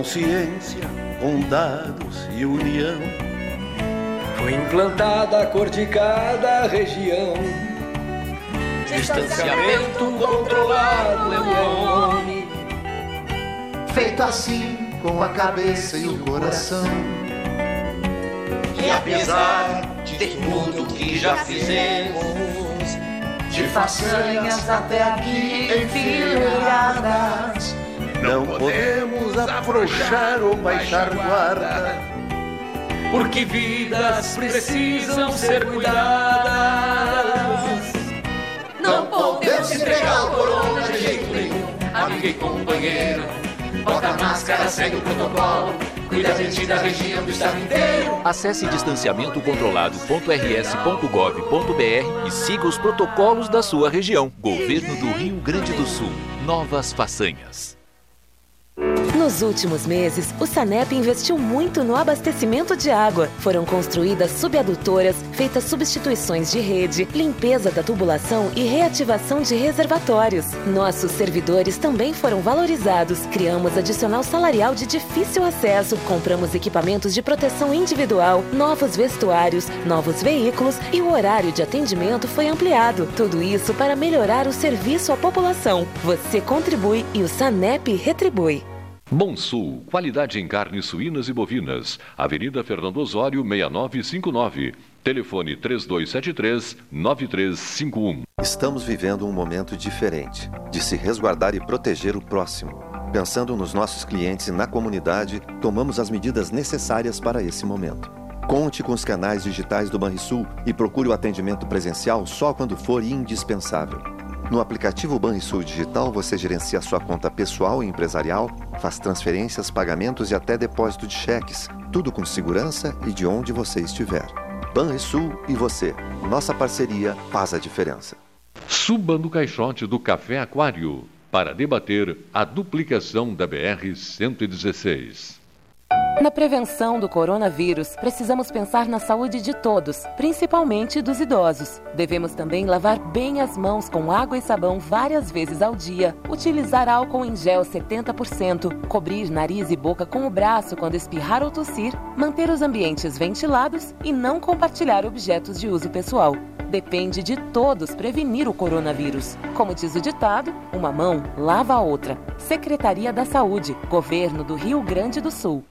Consciência, condados e união. Foi implantada a cor de cada região. Distanciamento controlado é o nome. Feito assim com a cabeça e o coração. E apesar de tudo que já fizemos, de façanhas até aqui enfileiradas não podemos afrouxar ou baixar guarda, porque vidas precisam ser cuidadas. Não podemos entregar o corona de jeito nenhum, amigo e companheiro. Bota a máscara, segue o protocolo. Cuida da gente da região do estado inteiro. Acesse distanciamentocontrolado.rs.gov.br e siga os protocolos da sua região. Governo do Rio Grande do Sul. Novas façanhas. Nos últimos meses, o Sanep investiu muito no abastecimento de água. Foram construídas subadutoras, feitas substituições de rede, limpeza da tubulação e reativação de reservatórios. Nossos servidores também foram valorizados. Criamos adicional salarial de difícil acesso, compramos equipamentos de proteção individual, novos vestuários, novos veículos e o horário de atendimento foi ampliado. Tudo isso para melhorar o serviço à população. Você contribui e o Sanep retribui. Bom Sul, qualidade em carnes suínas e bovinas. Avenida Fernando Osório, 6959. Telefone 3273-9351. Estamos vivendo um momento diferente de se resguardar e proteger o próximo. Pensando nos nossos clientes e na comunidade, tomamos as medidas necessárias para esse momento. Conte com os canais digitais do Banrisul e procure o atendimento presencial só quando for indispensável. No aplicativo Banrisul Digital, você gerencia sua conta pessoal e empresarial, faz transferências, pagamentos e até depósito de cheques, tudo com segurança e de onde você estiver. Banrisul e você. Nossa parceria faz a diferença. Suba no caixote do Café Aquário para debater a duplicação da BR-116. Na prevenção do coronavírus, precisamos pensar na saúde de todos, principalmente dos idosos. Devemos também lavar bem as mãos com água e sabão várias vezes ao dia, utilizar álcool em gel 70%, cobrir nariz e boca com o braço quando espirrar ou tossir, manter os ambientes ventilados e não compartilhar objetos de uso pessoal. Depende de todos prevenir o coronavírus. Como diz o ditado, uma mão lava a outra. Secretaria da Saúde, Governo do Rio Grande do Sul.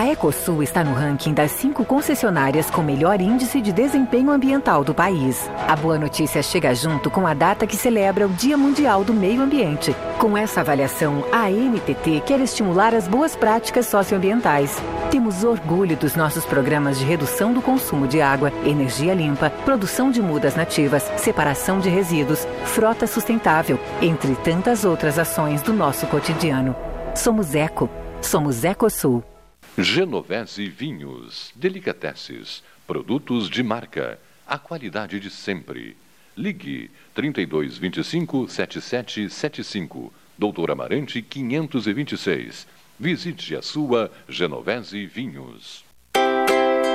A Ecosul está no ranking das cinco concessionárias com melhor índice de desempenho ambiental do país. A boa notícia chega junto com a data que celebra o Dia Mundial do Meio Ambiente. Com essa avaliação, a ANTT quer estimular as boas práticas socioambientais. Temos orgulho dos nossos programas de redução do consumo de água, energia limpa, produção de mudas nativas, separação de resíduos, frota sustentável, entre tantas outras ações do nosso cotidiano. Somos Eco. Somos Ecosul. Genovese Vinhos, Delicateces, produtos de marca, a qualidade de sempre. Ligue 3225 7775, Doutor Amarante 526. Visite a sua Genovese Vinhos.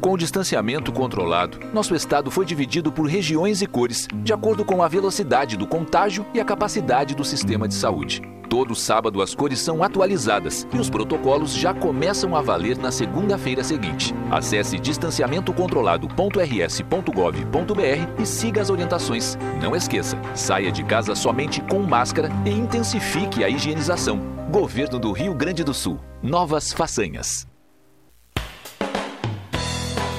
Com o distanciamento controlado, nosso estado foi dividido por regiões e cores, de acordo com a velocidade do contágio e a capacidade do sistema de saúde. Todo sábado as cores são atualizadas e os protocolos já começam a valer na segunda-feira seguinte. Acesse distanciamentocontrolado.rs.gov.br e siga as orientações. Não esqueça, saia de casa somente com máscara e intensifique a higienização. Governo do Rio Grande do Sul. Novas façanhas.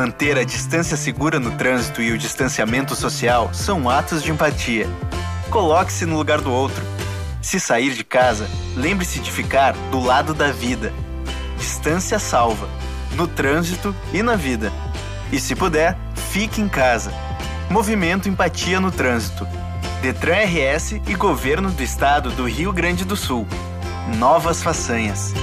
Manter a distância segura no trânsito e o distanciamento social são atos de empatia. Coloque-se no lugar do outro. Se sair de casa, lembre-se de ficar do lado da vida. Distância salva, no trânsito e na vida. E se puder, fique em casa. Movimento Empatia no Trânsito. Detran RS e Governo do Estado do Rio Grande do Sul. Novas façanhas.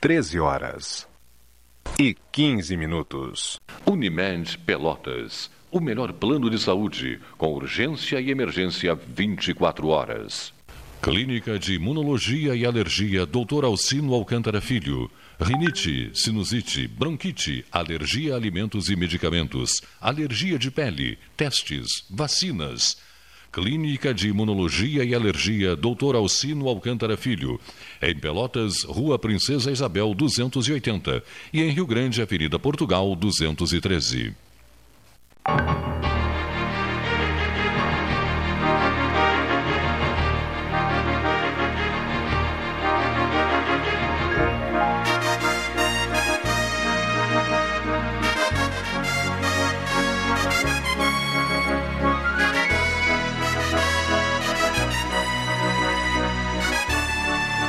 13 horas e 15 minutos. Unimed Pelotas. O melhor plano de saúde, com urgência e emergência 24 horas. Clínica de Imunologia e Alergia Dr. Alcino Alcântara Filho. Rinite, sinusite, bronquite, alergia a alimentos e medicamentos, alergia de pele, testes, vacinas. Clínica de Imunologia e Alergia Dr. Alcino Alcântara Filho. Em Pelotas, Rua Princesa Isabel 280. E em Rio Grande, Avenida Portugal 213.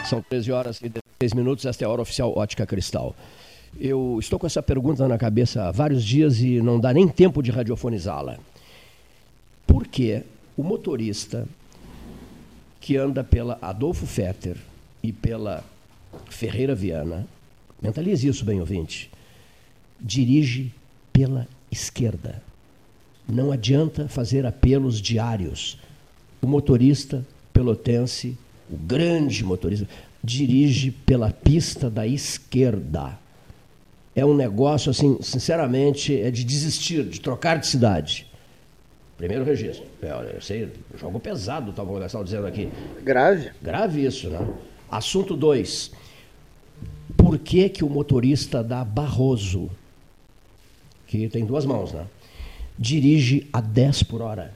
São 13 horas e 16 minutos, esta é a hora oficial Ótica Cristal. Eu estou com essa pergunta na cabeça há vários dias e não dá nem tempo de radiofonizá-la. Por que o motorista que anda pela Adolfo Fetter e pela Ferreira Viana, mentalize isso bem, ouvinte, dirige pela esquerda? Não adianta fazer apelos diários. O motorista pelotense o grande motorista, dirige pela pista da esquerda. É um negócio, assim, sinceramente, é de desistir, de trocar de cidade. Primeiro registro. É, eu sei, jogo pesado, estava o Gastão dizendo aqui. Grave. Grave isso, né? Assunto 2. Por que, que o motorista da Barroso, que tem duas mãos, né? Dirige a 10 por hora?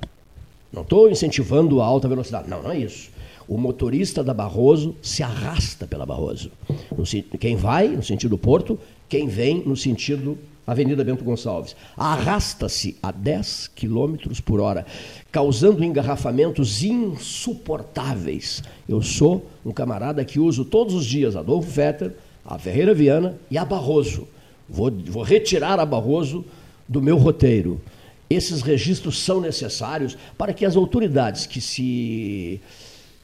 Não estou incentivando a alta velocidade. Não, não é isso. O motorista da Barroso se arrasta pela Barroso. Quem vai no sentido Porto, quem vem no sentido Avenida Bento Gonçalves. Arrasta-se a 10 km por hora, causando engarrafamentos insuportáveis. Eu sou um camarada que uso todos os dias Adolfo Vetter, a Ferreira Viana e a Barroso. Vou, vou retirar a Barroso do meu roteiro. Esses registros são necessários para que as autoridades que se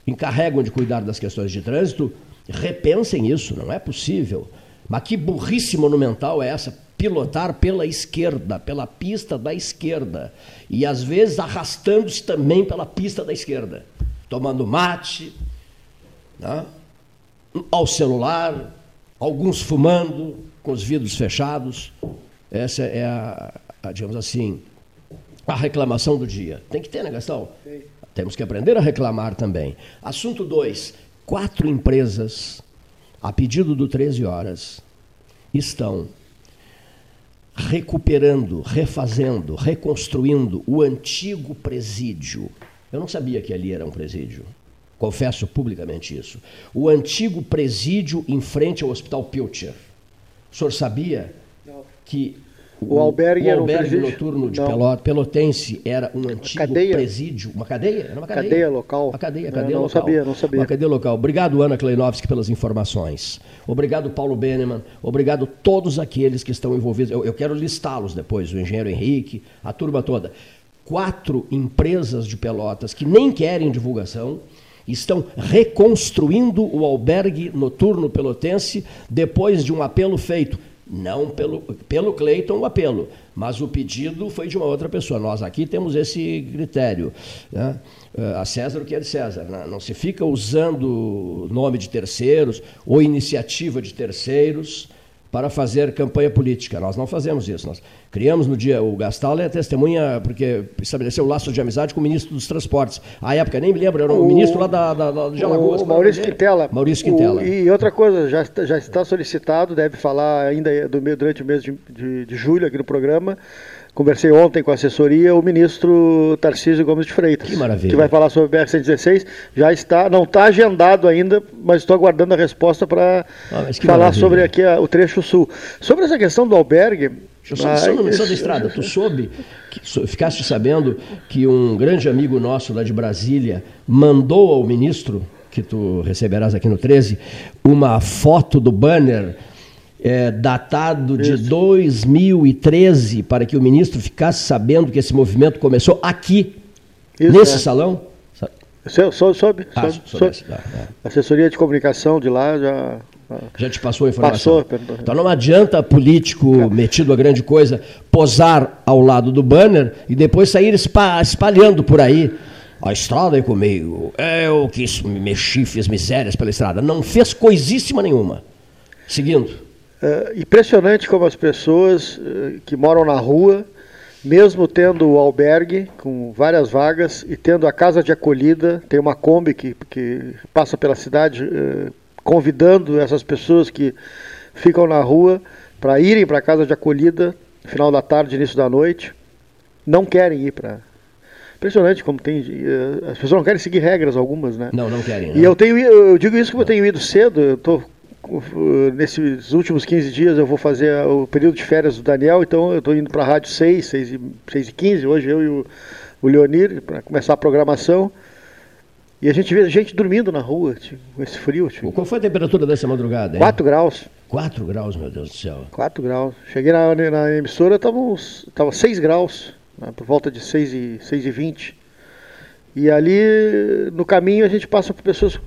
encarregam de cuidar das questões de trânsito repensem isso, não é possível. Mas que burrice monumental é essa? Pilotar pela esquerda, pela pista da esquerda. E às vezes arrastando-se também pela pista da esquerda. Tomando mate, né? ao celular, alguns fumando, com os vidros fechados. Essa é a, a digamos assim, a reclamação do dia. Tem que ter, né, Gastão? Temos que aprender a reclamar também. Assunto 2. Quatro empresas, a pedido do 13 Horas, estão recuperando, refazendo, reconstruindo o antigo presídio. Eu não sabia que ali era um presídio. Confesso publicamente isso. O antigo presídio em frente ao Hospital Pilcher. O senhor sabia que o, o albergue, o albergue um noturno de Pelot, Pelotense era um antigo cadeia. presídio, uma cadeia? Era uma cadeia. Cadeia local. Uma cadeia, cadeia não, não local. sabia, não sabia. Uma cadeia local. Obrigado, Ana Kleinovski, pelas informações. Obrigado, Paulo Beneman. Obrigado todos aqueles que estão envolvidos. Eu, eu quero listá-los depois, o engenheiro Henrique, a turma toda. Quatro empresas de Pelotas que nem querem divulgação, estão reconstruindo o albergue noturno pelotense depois de um apelo feito não pelo, pelo Cleiton o apelo, mas o pedido foi de uma outra pessoa. Nós aqui temos esse critério. Né? A César o que é de César. Né? Não se fica usando nome de terceiros ou iniciativa de terceiros para fazer campanha política. Nós não fazemos isso. Nós criamos no dia. O Gastal é testemunha, porque estabeleceu laços de amizade com o ministro dos Transportes. À época, nem me lembro, era o, o ministro lá da, da, da de Alagoas. O Maurício Quintela. Maurício Quintela. O, e outra coisa, já, já está solicitado, deve falar ainda do, durante o mês de, de, de julho aqui no programa. Conversei ontem com a assessoria, o ministro Tarcísio Gomes de Freitas. Que maravilha. Que vai falar sobre o BR-116. Já está, não está agendado ainda, mas estou aguardando a resposta para Ah, falar maravilha. sobre aqui a- o trecho sul. Sobre essa questão do albergue. Só, só, ah, só na menção isso- da estrada, tu soube, que, so- ficaste sabendo que um grande amigo nosso lá de Brasília mandou ao ministro, que tu receberás aqui no 13, uma foto do banner eh, datado de 2013 para que o ministro ficasse sabendo que esse movimento começou aqui, Isso, nesse é. salão. Sou- sou- soube, Ah, soube, soube, soube. ah, ah. Assessoria de comunicação de lá já. Já te passou a informação? Passou, perdão. Então não adianta político metido a grande coisa posar ao lado do banner e depois sair espa- espalhando por aí. A estrada é comigo, eu que isso me mexi, fiz misérias pela estrada. Não fez coisíssima nenhuma. Seguindo. É impressionante como as pessoas eh, que moram na rua, mesmo tendo o albergue com várias vagas e tendo a casa de acolhida, tem uma Kombi que, que passa pela cidade eh, convidando essas pessoas que ficam na rua para irem para a casa de acolhida final da tarde, início da noite, não querem ir para. Impressionante como tem. eh, As pessoas não querem seguir regras algumas, né? Não, não querem. E eu tenho, eu digo isso porque eu tenho ido cedo, eu tô uh, nesses últimos 15 dias eu vou fazer o período de férias do Daniel, então eu estou indo para a Rádio 6, 6 e, 6 e 15, hoje eu e o, o Leonir, para começar a programação. E a gente vê gente dormindo na rua, tipo, com esse frio. Tipo, Qual foi a temperatura dessa madrugada? hein? 4 graus. 4 graus, meu Deus do céu. 4 graus. Cheguei na, na emissora, estava uns- tava 6 graus, né, por volta de 6 e, 6 e 20. E ali, no caminho, a gente passa por pessoas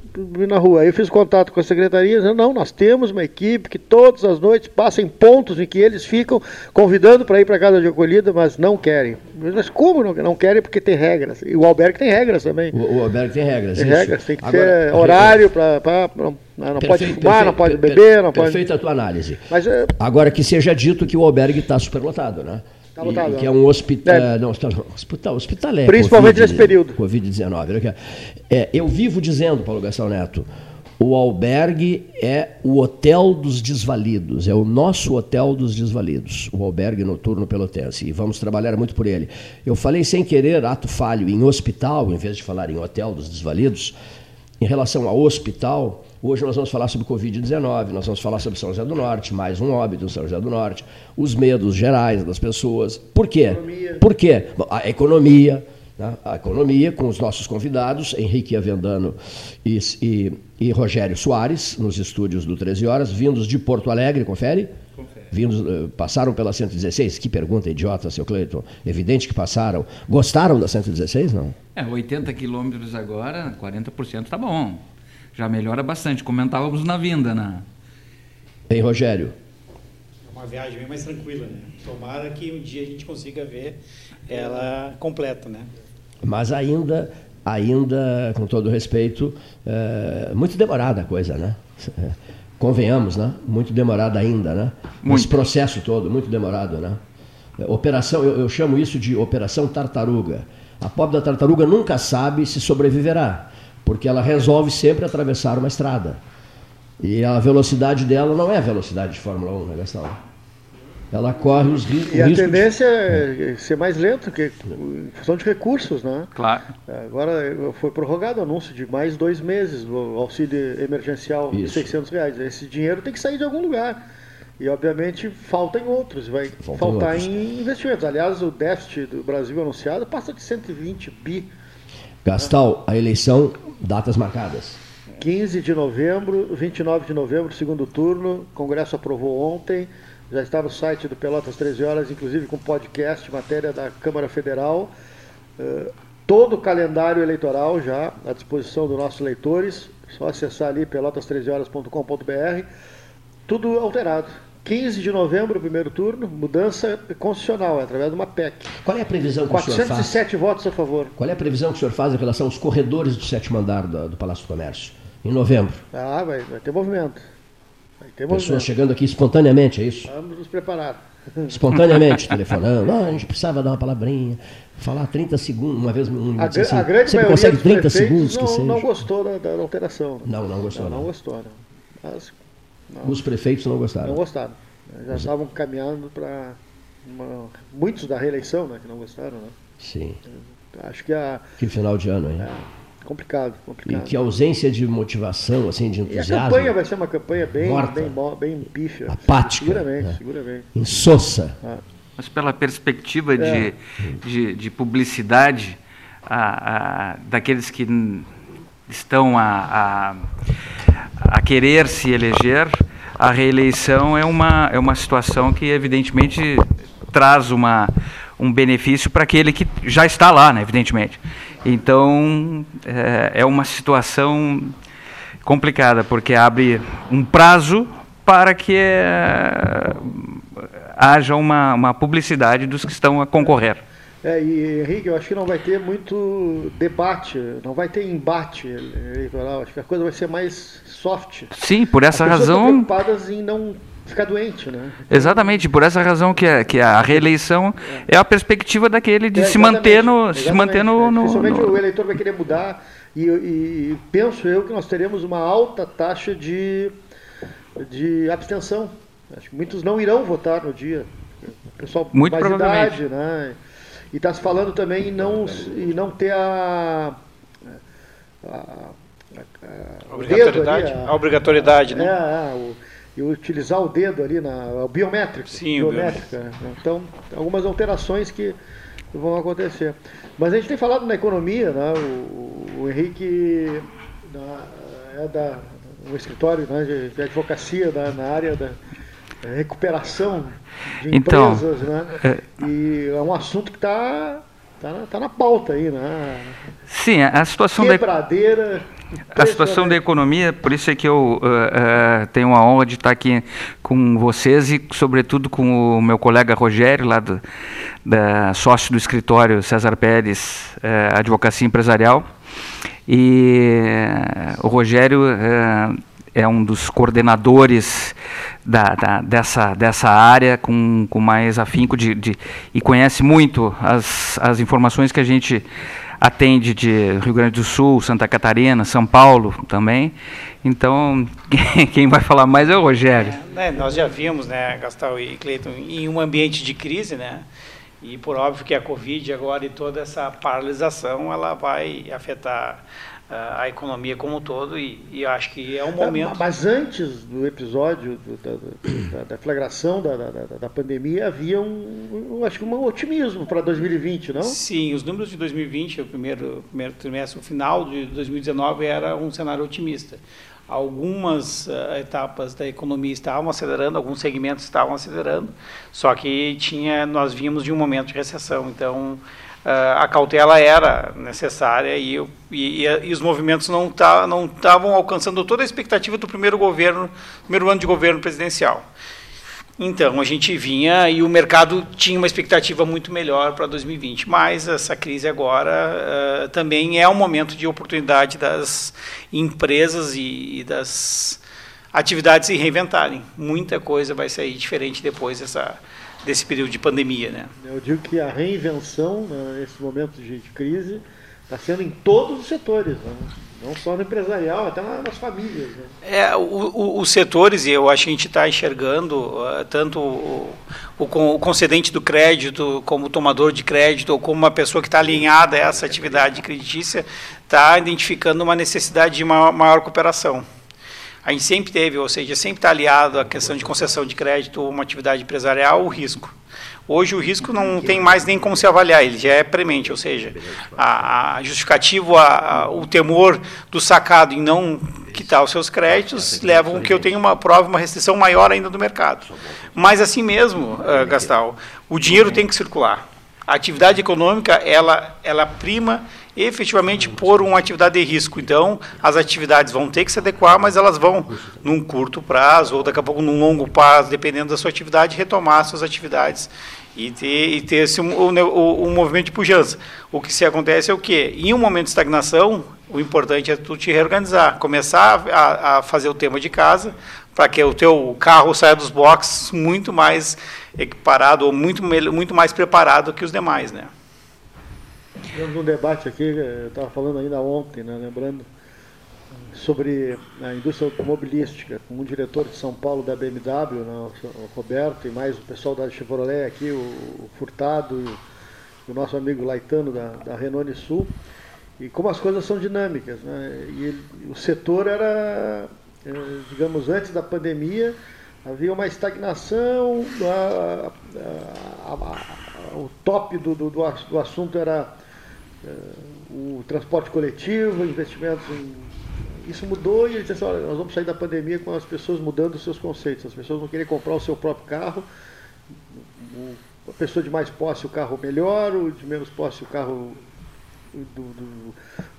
na rua. Aí eu fiz contato com a secretaria, dizendo, não, nós temos uma equipe que todas as noites passa em pontos em que eles ficam convidando para ir para casa de acolhida, mas não querem. Mas como não, não querem? Porque tem regras. E o albergue tem regras também. O, o albergue tem regras. Tem isso. regras, tem que Agora, ter horário para... Não, não pode Perfeito, fumar, não perfeito, pode per- beber, não pode... Perfeita a tua análise. Mas é, Agora que seja dito que o albergue está superlotado, né? Tá E, né? que é um hospital. É. Não, hospital, hospital, é. Principalmente Covid, nesse período. Covid-19. né, que é- É, eu vivo dizendo, Paulo Gastão Neto, o albergue é o hotel dos desvalidos, é o nosso hotel dos desvalidos, o albergue noturno pelotense, e vamos trabalhar muito por ele. Eu falei sem querer, ato falho, em hospital, em vez de falar em hotel dos desvalidos, em relação ao hospital, hoje nós vamos falar sobre Covid-19, nós vamos falar sobre São José do Norte, mais um óbito em São José do Norte, os medos gerais das pessoas. Por quê? Por quê? A economia, né? a economia com os nossos convidados, Henrique Avendano e, e, e Rogério Soares, nos estúdios do 13 Horas, vindos de Porto Alegre, confere? Vindos, eh, passaram pela 116? Que pergunta idiota, seu Cleiton. Evidente que passaram. Gostaram da 116, não? É, 80 quilômetros agora, 40% tá bom. Já melhora bastante. Comentávamos na vinda, né? Hein, Rogério? É uma viagem bem mais tranquila, né? Tomara que um dia a gente consiga ver ela completa, né? Mas ainda, ainda, com todo respeito, é, muito demorada a coisa, né? É, convenhamos, né? Muito demorada ainda, né? Esse processo todo, muito demorado, né? É, Operação, eu, eu chamo isso de operação tartaruga. A pobre da tartaruga nunca sabe se sobreviverá, porque ela resolve sempre atravessar uma estrada. E a velocidade dela não é a velocidade de Fórmula 1, né, Gastão? Ela corre os, ri riscos. E a tendência de... é ser mais lento, que em função de recursos, né? Claro. Agora foi prorrogado o anúncio de mais dois meses do auxílio emergencial Isso. de 600 reais. Esse dinheiro tem que sair de algum lugar. E, obviamente, falta em outros, vai falta faltar em, em investimentos. Aliás, o déficit do Brasil anunciado passa de 120 bi. Gastal, a eleição, datas marcadas. 15 de novembro, 29 de novembro, segundo turno. O Congresso aprovou ontem. Já está no site do Pelotas 13 Horas, inclusive com podcast, matéria da Câmara Federal. Uh, todo o calendário eleitoral já à disposição dos nossos leitores. Só acessar ali pelotas13horas.com.br. Tudo alterado. 15 de novembro, primeiro turno, mudança constitucional, através de uma PEC. Qual é a previsão que 407 o senhor faz? votos a favor. Qual é a previsão que o senhor faz em relação aos corredores do sétimo andar do, do Palácio do Comércio, em novembro? Ah, vai, vai ter movimento. Pessoas chegando aqui espontaneamente, é isso? Vamos nos preparar. Espontaneamente, telefonando. Não, a gente precisava dar uma palavrinha, falar 30 segundos, uma vez um a, assim, a grande Você consegue 30 segundos não, que seja. não gostou da, da alteração. Não, não gostou. Não, não. não gostou, não. Mas, não. Os prefeitos não gostaram. Não gostaram. Já estavam caminhando para. Muitos da reeleição, né, que não gostaram, né? Sim. Acho que a. Que final de ano, hein? É. Complicado, complicado. E que ausência de motivação, assim, de entusiasmo. E a campanha vai ser uma campanha bem, morta, bem, bem pífia. Apática. Seguramente, né? seguramente. Insossa. Ah. Mas pela perspectiva de, é. de, de, publicidade a, a, daqueles que estão a, a, a querer se eleger, a reeleição é uma, é uma situação que, evidentemente, traz uma, um benefício para aquele que já está lá, né, evidentemente. Então, é, é uma situação complicada, porque abre um prazo para que é, haja uma, uma publicidade dos que estão a concorrer. É, e Henrique, eu acho que não vai ter muito debate, não vai ter embate eleitoral. Acho que a coisa vai ser mais soft. Sim, por essa As razão. Estão preocupadas em não ficar doente, né? Exatamente, por essa razão que a, que a reeleição é. é a perspectiva daquele de é, se manter no, se manter no, no, Principalmente no... o eleitor vai querer mudar e, e, penso eu que nós teremos uma alta taxa de, de abstenção. Acho que muitos não irão votar no dia. O pessoal Muito mais provavelmente. idade, né? E está se falando também em não, em não ter a, a, a, a obrigatoriedade, ali, a, obrigatoriedade, né? É, é o, e utilizar o dedo ali na o biométrico. Sim, biométrica. Né? Então, algumas alterações que vão acontecer. Mas a gente tem falado na economia, né? o, o Henrique na, é da um escritório né, de, de advocacia na, na área da recuperação de então, empresas, né? É... E é um assunto que está tá na, tá na pauta aí, né? Sim, a situação Quebradeira, da a situação da economia, por isso é que eu uh, uh, tenho a honra de estar aqui com vocês e, sobretudo, com o meu colega Rogério, lá do, da, sócio do escritório César Pérez, uh, Advocacia Empresarial. E o Rogério é um dos coordenadores da, da, dessa, dessa área com, com mais afinco de, de, e conhece muito as, as informações que a gente atende de Rio Grande do Sul, Santa Catarina, São Paulo também. Então, quem vai falar mais é o Rogério. É, né, nós já vimos, né, Gastal e Cleiton, em um ambiente de crise, né? E por óbvio que a Covid agora e toda essa paralisação, ela vai afetar a economia como um todo e, e acho que é um momento. Mas antes do episódio do, da, da, da, flagração da, da, da, pandemia havia um, um, acho que um otimismo para 2020, não? Sim, os números de 2020, o primeiro, primeiro trimestre, o final de 2019 era um cenário otimista. Algumas uh, etapas da economia estavam acelerando, alguns segmentos estavam acelerando, só que tinha, nós vimos de um momento de recessão, então a cautela era necessária e, e, e os movimentos não tá, não estavam alcançando toda a expectativa do primeiro governo, primeiro ano de governo presidencial. Então a gente vinha e o mercado tinha uma expectativa muito melhor para 2020, mas essa crise agora uh, também é um momento de oportunidade das empresas e, e das atividades se reinventarem. Muita coisa vai sair diferente depois dessa desse período de pandemia, né? Eu digo que a reinvenção né, nesse momento de, crise está sendo em todos os setores. Né? Não só no empresarial, até nas famílias. Né? É, o, o, os setores, e eu acho que a gente está enxergando uh, tanto o, o, concedente do crédito, como o tomador de crédito, ou como uma pessoa que está alinhada a essa atividade creditícia, está identificando uma necessidade de uma maior cooperação. A gente sempre teve, ou seja, sempre está aliado à questão de concessão de crédito ou uma atividade empresarial, o risco. Hoje o risco não tem mais nem como se avaliar, ele já é premente, ou seja, a, a justificativo, a, a, o temor do sacado em não quitar os seus créditos levam que eu tenha uma prova, uma restrição maior ainda do mercado. Mas assim mesmo, uh, Gastal, o dinheiro tem que circular. A atividade econômica, ela, ela prima efetivamente por uma atividade de risco. Então, as atividades vão ter que se adequar, mas elas vão, num curto prazo, ou daqui a pouco num longo prazo, dependendo da sua atividade, retomar suas atividades e ter, e ter esse, um, um, um movimento de pujança. O que se acontece é o quê? Em um momento de estagnação, o importante é tu te reorganizar, começar a, a fazer o tema de casa, para que o teu carro saia dos boxes muito mais equiparado ou muito, muito mais preparado que os demais, né? Um debate aqui, eu estava falando ainda ontem, né, lembrando, sobre a indústria automobilística, com um diretor de São Paulo da BMW, né, o Roberto, e mais o pessoal da Chevrolet aqui, o, Furtado, e o nosso amigo Laitano da, da Renault Sul, e como as coisas são dinâmicas. Né, e o setor era, eh, digamos, antes da pandemia, havia uma estagnação, a, a, a, o top do, do, do assunto era o transporte coletivo, investimentos em. Isso mudou e eles disseram, olha, nós vamos sair da pandemia com as pessoas mudando os seus conceitos. As pessoas vão querer comprar o seu próprio carro. A pessoa de mais posse, o carro melhor, o de menos posse, o carro do, do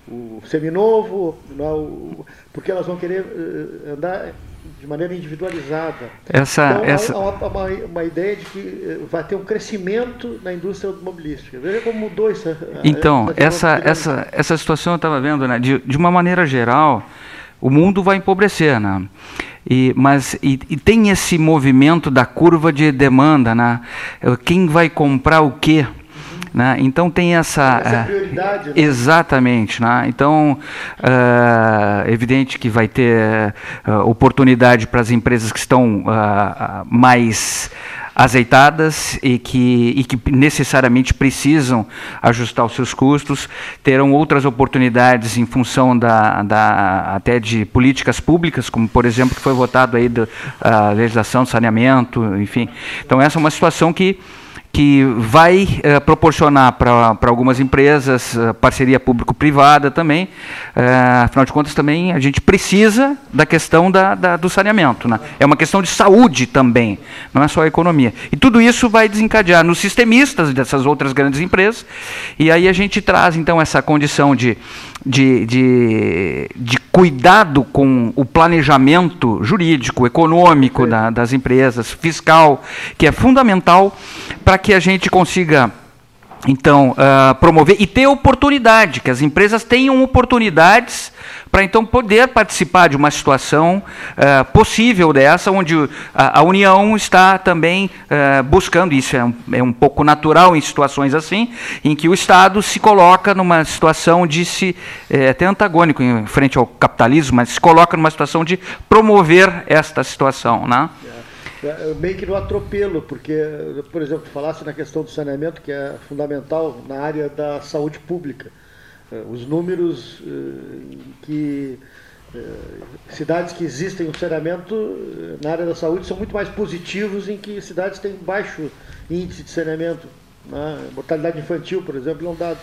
o seminovo, é porque elas vão querer eh, andar de maneira individualizada. Essa, então, essa... há, uma, uma, uma, ideia de que eh, vai ter um crescimento na indústria automobilística. Veja como mudou isso. Então, essa, essa, essa situação eu estava vendo, né? de, de uma maneira geral, o mundo vai empobrecer, né? E, mas e, e, tem esse movimento da curva de demanda, né? Quem vai comprar o quê? Né? Então tem essa, essa é prioridade, né? exatamente, né? Então é evidente que vai ter uh, oportunidade para as empresas que estão uh, mais azeitadas e que, e que necessariamente precisam ajustar os seus custos, terão outras oportunidades em função da, da até de políticas públicas, como por exemplo que foi votado aí da legislação, saneamento, enfim. Então essa é uma situação que que vai uh, proporcionar para algumas empresas uh, parceria público-privada também. Uh, afinal de contas, também a gente precisa da questão da, da, do saneamento. Né? É uma questão de saúde também, não é só a economia. E tudo isso vai desencadear nos sistemistas dessas outras grandes empresas. E aí a gente traz, então, essa condição de de, de, de cuidado com o planejamento jurídico, econômico da, das empresas, fiscal, que é fundamental para que a gente consiga então uh, promover e ter oportunidade, que as empresas tenham oportunidades para então poder participar de uma situação uh, possível dessa, onde a, a União está também uh, buscando, isso é um, é um pouco natural em situações assim, em que o Estado se coloca numa situação de se, é até antagônico em frente ao capitalismo, mas se coloca numa situação de promover esta situação. Né? É, é meio que no atropelo, porque, por exemplo, falasse na questão do saneamento, que é fundamental na área da saúde pública. É, os números é, que cidades que existem o saneamento na área da saúde são muito mais positivos em que cidades têm baixo índice de saneamento. Né? Mortalidade infantil, por exemplo, não dado.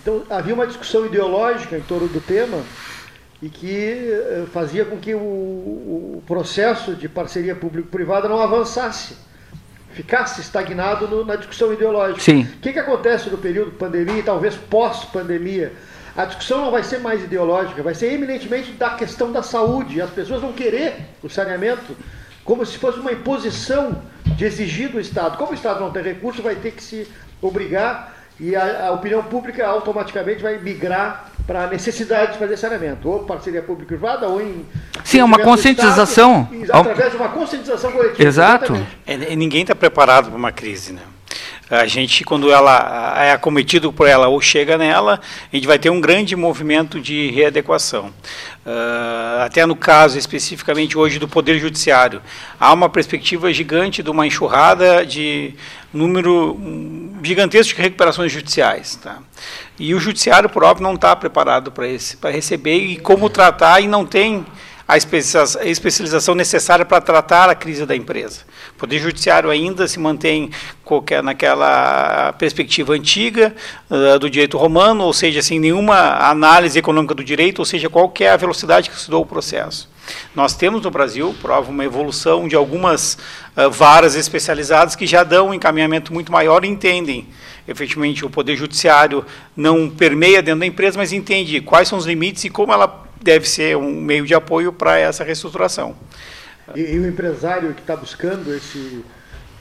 Então havia uma discussão ideológica em torno do tema e que fazia com que o, o processo de parceria público-privada não avançasse ficasse estagnado no, na discussão ideológica. Sim. O que, que acontece no período pandemia e talvez pós-pandemia? A discussão não vai ser mais ideológica, vai ser eminentemente da questão da saúde. As pessoas vão querer o saneamento como se fosse uma imposição de exigir do Estado. Como o Estado não tem recurso, vai ter que se obrigar e a, a opinião pública automaticamente vai migrar para a necessidade de fazer saneamento, ou parceria público-privada, ou em. Sim, é uma conscientização. Estado, através de uma conscientização coletiva. Exato. É, ninguém está preparado para uma crise, né? A gente, quando ela é acometido por ela ou chega nela, a gente vai ter um grande movimento de readequação. Uh, até no caso especificamente hoje do Poder Judiciário, há uma perspectiva gigante de uma enxurrada de número gigantesco de recuperações judiciais. Tá? E o Judiciário próprio não está preparado para receber e como tratar, e não tem a especialização necessária para tratar a crise da empresa. O Poder Judiciário ainda se mantém qualquer, naquela perspectiva antiga uh, do direito romano, ou seja, sem nenhuma análise econômica do direito, ou seja, qual é a velocidade que se deu o processo. Nós temos no Brasil, prova uma evolução de algumas uh, varas especializadas que já dão um encaminhamento muito maior e entendem efetivamente o poder judiciário não permeia dentro da empresa, mas entende quais são os limites e como ela deve ser um meio de apoio para essa reestruturação. E, e o empresário que está buscando esse,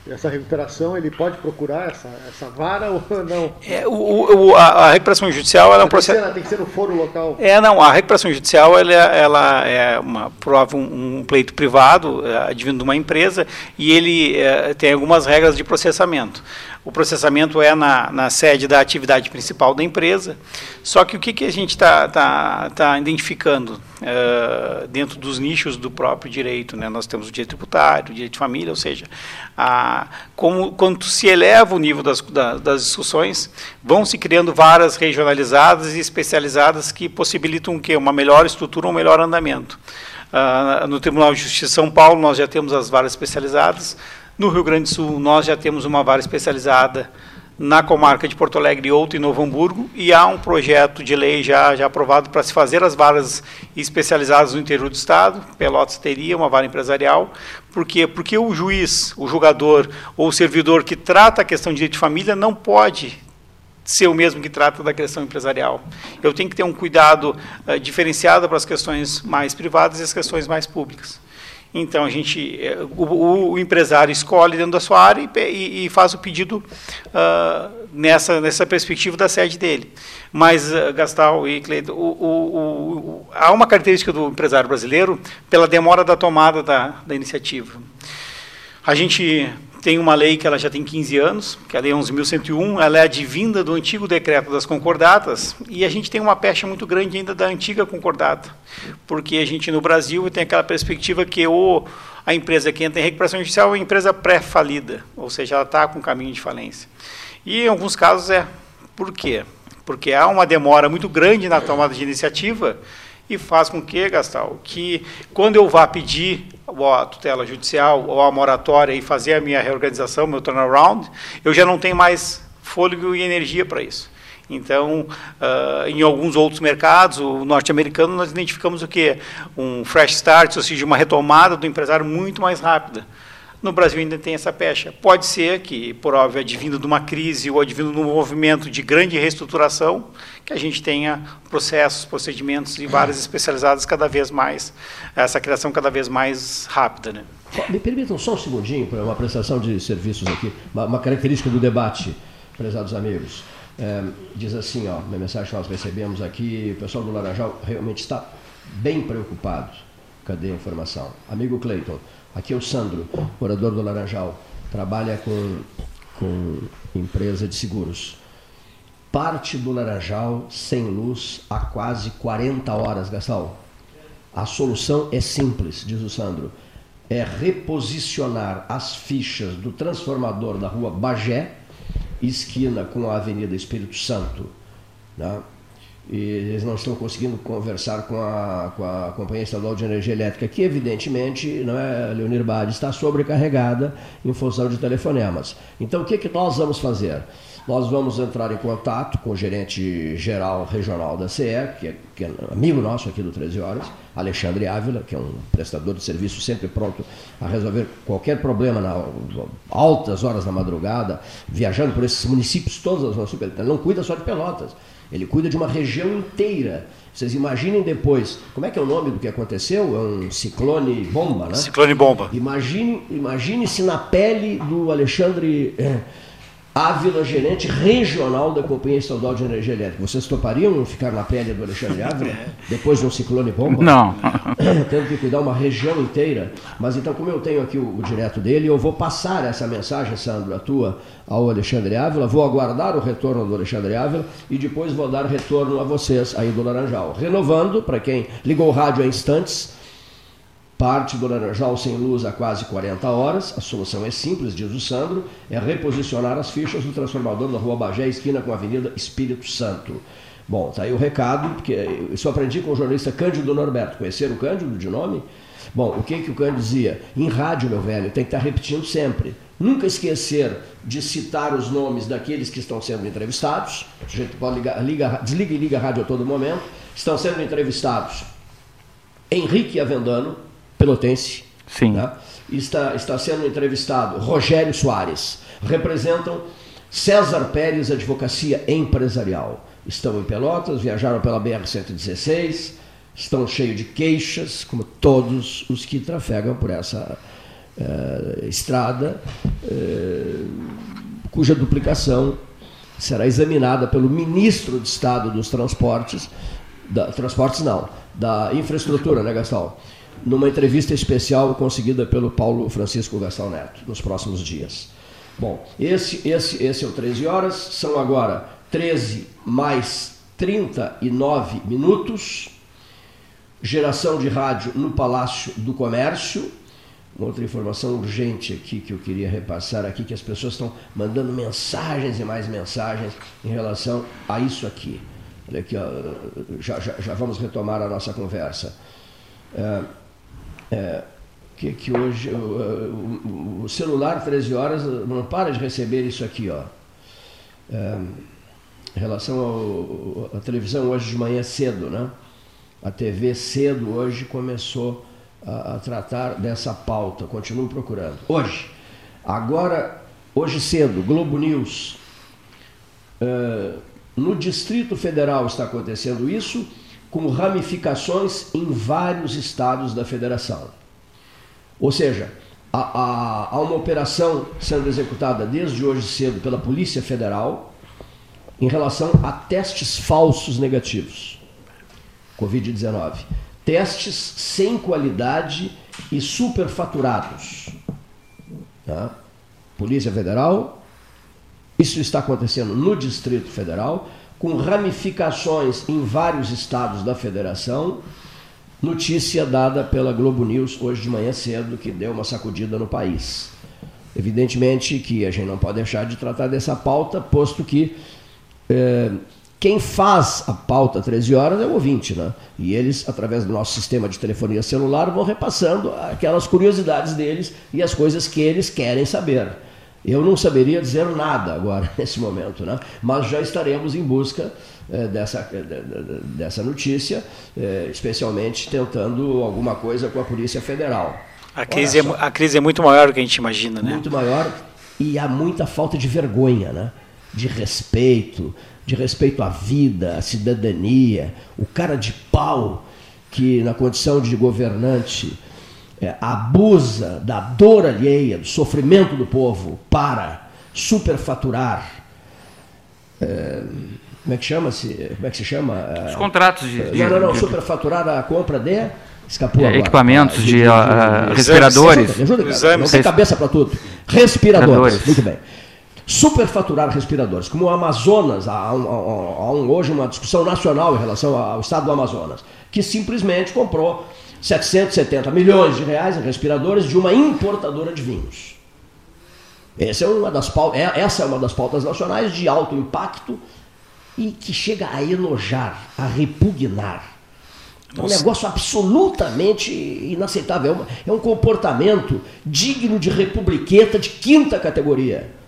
essa recuperação, ele pode procurar essa, essa vara ou não? É, o, o a, a, recuperação judicial é um processo. Tem, que ser no foro local. É, não. A recuperação judicial ela, ela é uma prova um, um pleito privado é, advindo de uma empresa e ele é, tem algumas regras de processamento. O processamento é na, na sede da atividade principal da empresa. Só que o que, que a gente está tá, tá identificando uh, dentro dos nichos do próprio direito? Né? Nós temos o direito tributário, o direito de família, ou seja, a, como, quando se eleva o nível das, das, discussões, vão se criando varas regionalizadas e especializadas que possibilitam o quê? uma melhor estrutura, um melhor andamento. Uh, no Tribunal de Justiça de São Paulo, nós já temos as varas especializadas. No Rio Grande do Sul, nós já temos uma vara especializada na comarca de Porto Alegre e outra em Novo Hamburgo, e há um projeto de lei já, já aprovado para se fazer as varas especializadas no interior do Estado. Pelotas teria uma vara empresarial. Por quê? Porque o juiz, o julgador ou o servidor que trata a questão de direito de família não pode ser o mesmo que trata da questão empresarial. Eu tenho que ter um cuidado uh, diferenciado para as questões mais privadas e as questões mais públicas. Então a gente, eh, o, o, empresário escolhe dentro da sua área e, e faz o pedido uh, nessa, nessa perspectiva da sede dele. Mas, uh, Gastal e Cleiton, há uma característica do empresário brasileiro pela demora da tomada da, da iniciativa. A gente tem uma lei que ela já tem 15 anos, que é a Lei 11.101, ela é advinda do antigo decreto das concordatas, e a gente tem uma pecha muito grande ainda da antiga concordata, porque a gente no Brasil tem aquela perspectiva que o, a empresa que entra em recuperação judicial é uma empresa pré-falida, ou seja, ela está com caminho de falência. E em alguns casos é. Por quê? Porque há uma demora muito grande na tomada de iniciativa e faz com que, Gastal, que quando eu vá pedir a tutela judicial ou a moratória e fazer a minha reorganização, meu turnaround, eu já não tenho mais fôlego e energia para isso. Então, uh, em alguns outros mercados, o norte-americano, nós identificamos o quê? Um fresh start, ou seja, uma retomada do empresário muito mais rápida. No Brasil ainda tem essa pecha. Pode ser que, por óbvio, advindo de uma crise ou advindo de um movimento de grande reestruturação, que a gente tenha processos, procedimentos e várias especializadas cada vez mais, essa criação cada vez mais rápida. Né? Me permitam só um segundinho para uma prestação de serviços aqui, uma, característica do debate, prezados amigos. É, diz assim, ó, mensagem que nós recebemos aqui, o pessoal do Laranjal realmente está bem preocupado. Cadê a informação? Amigo Cleiton, Aqui é o Sandro, morador do Laranjal, trabalha com, com empresa de seguros. Parte do Laranjal sem luz há quase 40 horas, Gastão. A solução é simples, diz o Sandro. É reposicionar as fichas do transformador da rua Bagé, esquina com a Avenida Espírito Santo. Né? E eles não estão conseguindo conversar com a, com a Companhia Estadual de Energia Elétrica, que evidentemente, não é, Leonir Bade, está sobrecarregada em função de telefonemas. Então, o que, que nós vamos fazer? Nós vamos entrar em contato com o gerente geral regional da CE, que é, que é amigo nosso aqui do 13 Horas, Alexandre Ávila, que é um prestador de serviço sempre pronto a resolver qualquer problema na altas horas da madrugada, viajando por esses municípios todos, ele não cuida só de Pelotas, ele cuida de uma região inteira. Vocês imaginem depois, como é que é o nome do que aconteceu? É um ciclone bomba, né? Ciclone bomba. Imagine, imagine se na pele do Alexandre, eh, Ávila, gerente regional da Companhia Estadual de Energia Elétrica. Vocês topariam ficar na pele do Alexandre Ávila depois de um ciclone bomba? Não. Tendo que cuidar uma região inteira. Mas então, como eu tenho aqui o, o, direto dele, eu vou passar essa mensagem, Sandro, a tua, ao Alexandre Ávila. Vou aguardar o retorno do Alexandre Ávila e depois vou dar retorno a vocês aí do Laranjal. Renovando, para quem ligou o rádio há instantes, Parte do Laranjal sem luz há quase 40 horas. A solução é simples, diz o Sandro, é reposicionar as fichas do transformador da Rua Bagé, esquina com a Avenida Espírito Santo. Bom, tá aí o recado, porque isso aprendi com o jornalista Cândido Norberto. Conheceram o Cândido de nome? Bom, o que, que o Cândido dizia? Em rádio, meu velho, tem que estar repetindo sempre. Nunca esquecer de citar os nomes daqueles que estão sendo entrevistados. A gente pode ligar, liga, desliga e liga a rádio a todo momento. Estão sendo entrevistados Henrique Avendano, pelotense. Sim. Né? Está, está sendo entrevistado Rogério Soares. Representam César Pérez Advocacia Empresarial. Estão em Pelotas, viajaram pela BR-116, estão cheios de queixas, como todos os que trafegam por essa uh, estrada, uh, cuja duplicação será examinada pelo ministro de Estado dos Transportes, da, transportes não, da infraestrutura, né, Gastão? Numa entrevista especial conseguida pelo Paulo Francisco Gastão Neto, nos próximos dias. Bom, esse, esse, esse é o 13 horas, são agora 13 mais 39 minutos. Geração de rádio no Palácio do Comércio. outra informação urgente aqui que eu queria repassar aqui, que as pessoas estão mandando mensagens e mais mensagens em relação a isso aqui. Olha aqui, ó, já, já, já vamos retomar a nossa conversa. É, é, que, que hoje o, o, celular 13 horas não para de receber isso aqui, ó. É, em relação à televisão hoje de manhã cedo, né? A TV cedo hoje começou a, a tratar dessa pauta. Continuo procurando. Hoje, agora, hoje cedo, Globo News. É, no Distrito Federal está acontecendo isso com ramificações em vários estados da federação. Ou seja, há, há uma operação sendo executada desde hoje cedo pela Polícia Federal em relação a testes falsos negativos, Covid-19. Testes sem qualidade e superfaturados. Tá? Polícia Federal, isso está acontecendo no Distrito Federal com ramificações em vários estados da federação. Notícia dada pela Globo News hoje de manhã cedo, que deu uma sacudida no país. Evidentemente que a gente não pode deixar de tratar dessa pauta, posto que eh, quem faz a pauta 13 horas é o ouvinte, né? E eles, através do nosso sistema de telefonia celular, vão repassando aquelas curiosidades deles e as coisas que eles querem saber. Eu não saberia dizer nada agora, nesse momento, né? mas já estaremos em busca eh, dessa, eh, dessa notícia, eh, especialmente tentando alguma coisa com a Polícia Federal. A crise, é, a crise é muito maior do que a gente imagina, né? Muito maior e há muita falta de vergonha, né? de respeito, de respeito à vida, à cidadania, o cara de pau que, na condição de governante, é, abusa da dor alheia, do sofrimento do povo para superfaturar. É, como é que chama-se? Como é que se chama? Os contratos de. Não, não, não, superfaturar a compra de. Escapou agora. Equipamentos de, de, de, de respiradores. Me ajuda, ajuda Não tem cabeça para tudo. Respiradores. respiradores. Muito bem. Superfaturar respiradores. Como o Amazonas, há, um, há um, hoje uma discussão nacional em relação ao estado do Amazonas, que simplesmente comprou 770 milhões de reais em respiradores de uma importadora de vinhos. Essa é uma das, é, essa é uma das pautas nacionais de alto impacto e que chega a enojar, a repugnar. É um negócio absolutamente inaceitável. É um, é um comportamento digno de republiqueta de quinta categoria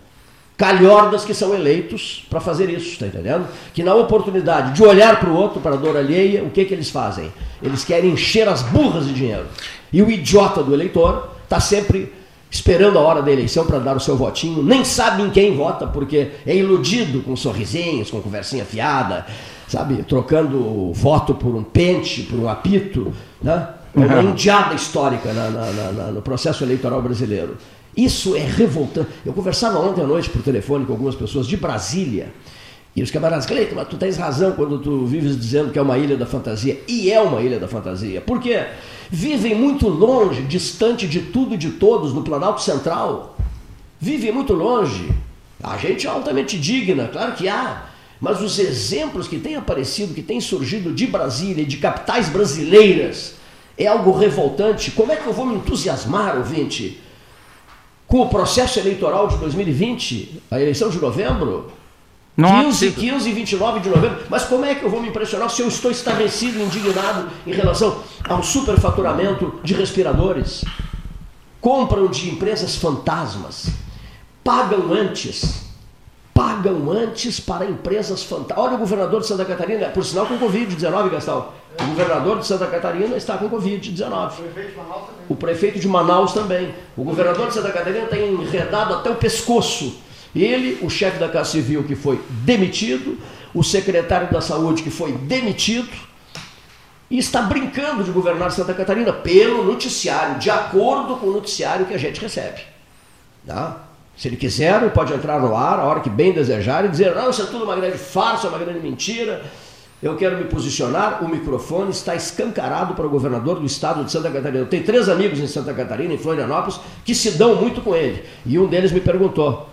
calhordas que são eleitos para fazer isso, está entendendo? Que na oportunidade de olhar para o outro, para a dor alheia, o que, que eles fazem? Eles querem encher as burras de dinheiro. E o idiota do eleitor está sempre esperando a hora da eleição para dar o seu votinho, nem sabe em quem vota, porque é iludido com sorrisinhos, com conversinha fiada, sabe? Trocando voto por um pente, por um apito, né? É uma indiada histórica na, na, na, no processo eleitoral brasileiro. Isso é revoltante. Eu conversava ontem à noite por telefone com algumas pessoas de Brasília. E os camaradas, Cleiton, mas tu tens razão quando tu vives dizendo que é uma ilha da fantasia. E é uma ilha da fantasia. Por quê? Vivem muito longe, distante de tudo e de todos, no Planalto Central. Vivem muito longe. A gente é altamente digna, claro que há. Mas os exemplos que têm aparecido, que têm surgido de Brasília e de capitais brasileiras, é algo revoltante. Como é que eu vou me entusiasmar, ouvinte, com o processo eleitoral de 2020, a eleição de novembro? Não 15, 15 e 29 de novembro. Mas como é que eu vou me impressionar se eu estou estarrecido, indignado em relação ao superfaturamento de respiradores? Compram de empresas fantasmas, pagam antes, pagam antes para empresas fantasmas. Olha o governador de Santa Catarina, por sinal com Covid-19, Gastão. O governador de Santa Catarina está com Covid-19. O prefeito de Manaus também. O governador de Santa Catarina tem enredado até o pescoço ele, o chefe da Casa Civil que foi demitido, o secretário da Saúde que foi demitido, e está brincando de governar Santa Catarina pelo noticiário, de acordo com o noticiário que a gente recebe. Tá? Se ele quiser, ele pode entrar no ar a hora que bem desejar e dizer: não, isso é tudo uma grande farsa, uma grande mentira. Eu quero me posicionar. O microfone está escancarado para o governador do estado de Santa Catarina. Eu tenho três amigos em Santa Catarina, em Florianópolis, que se dão muito com ele. E um deles me perguntou: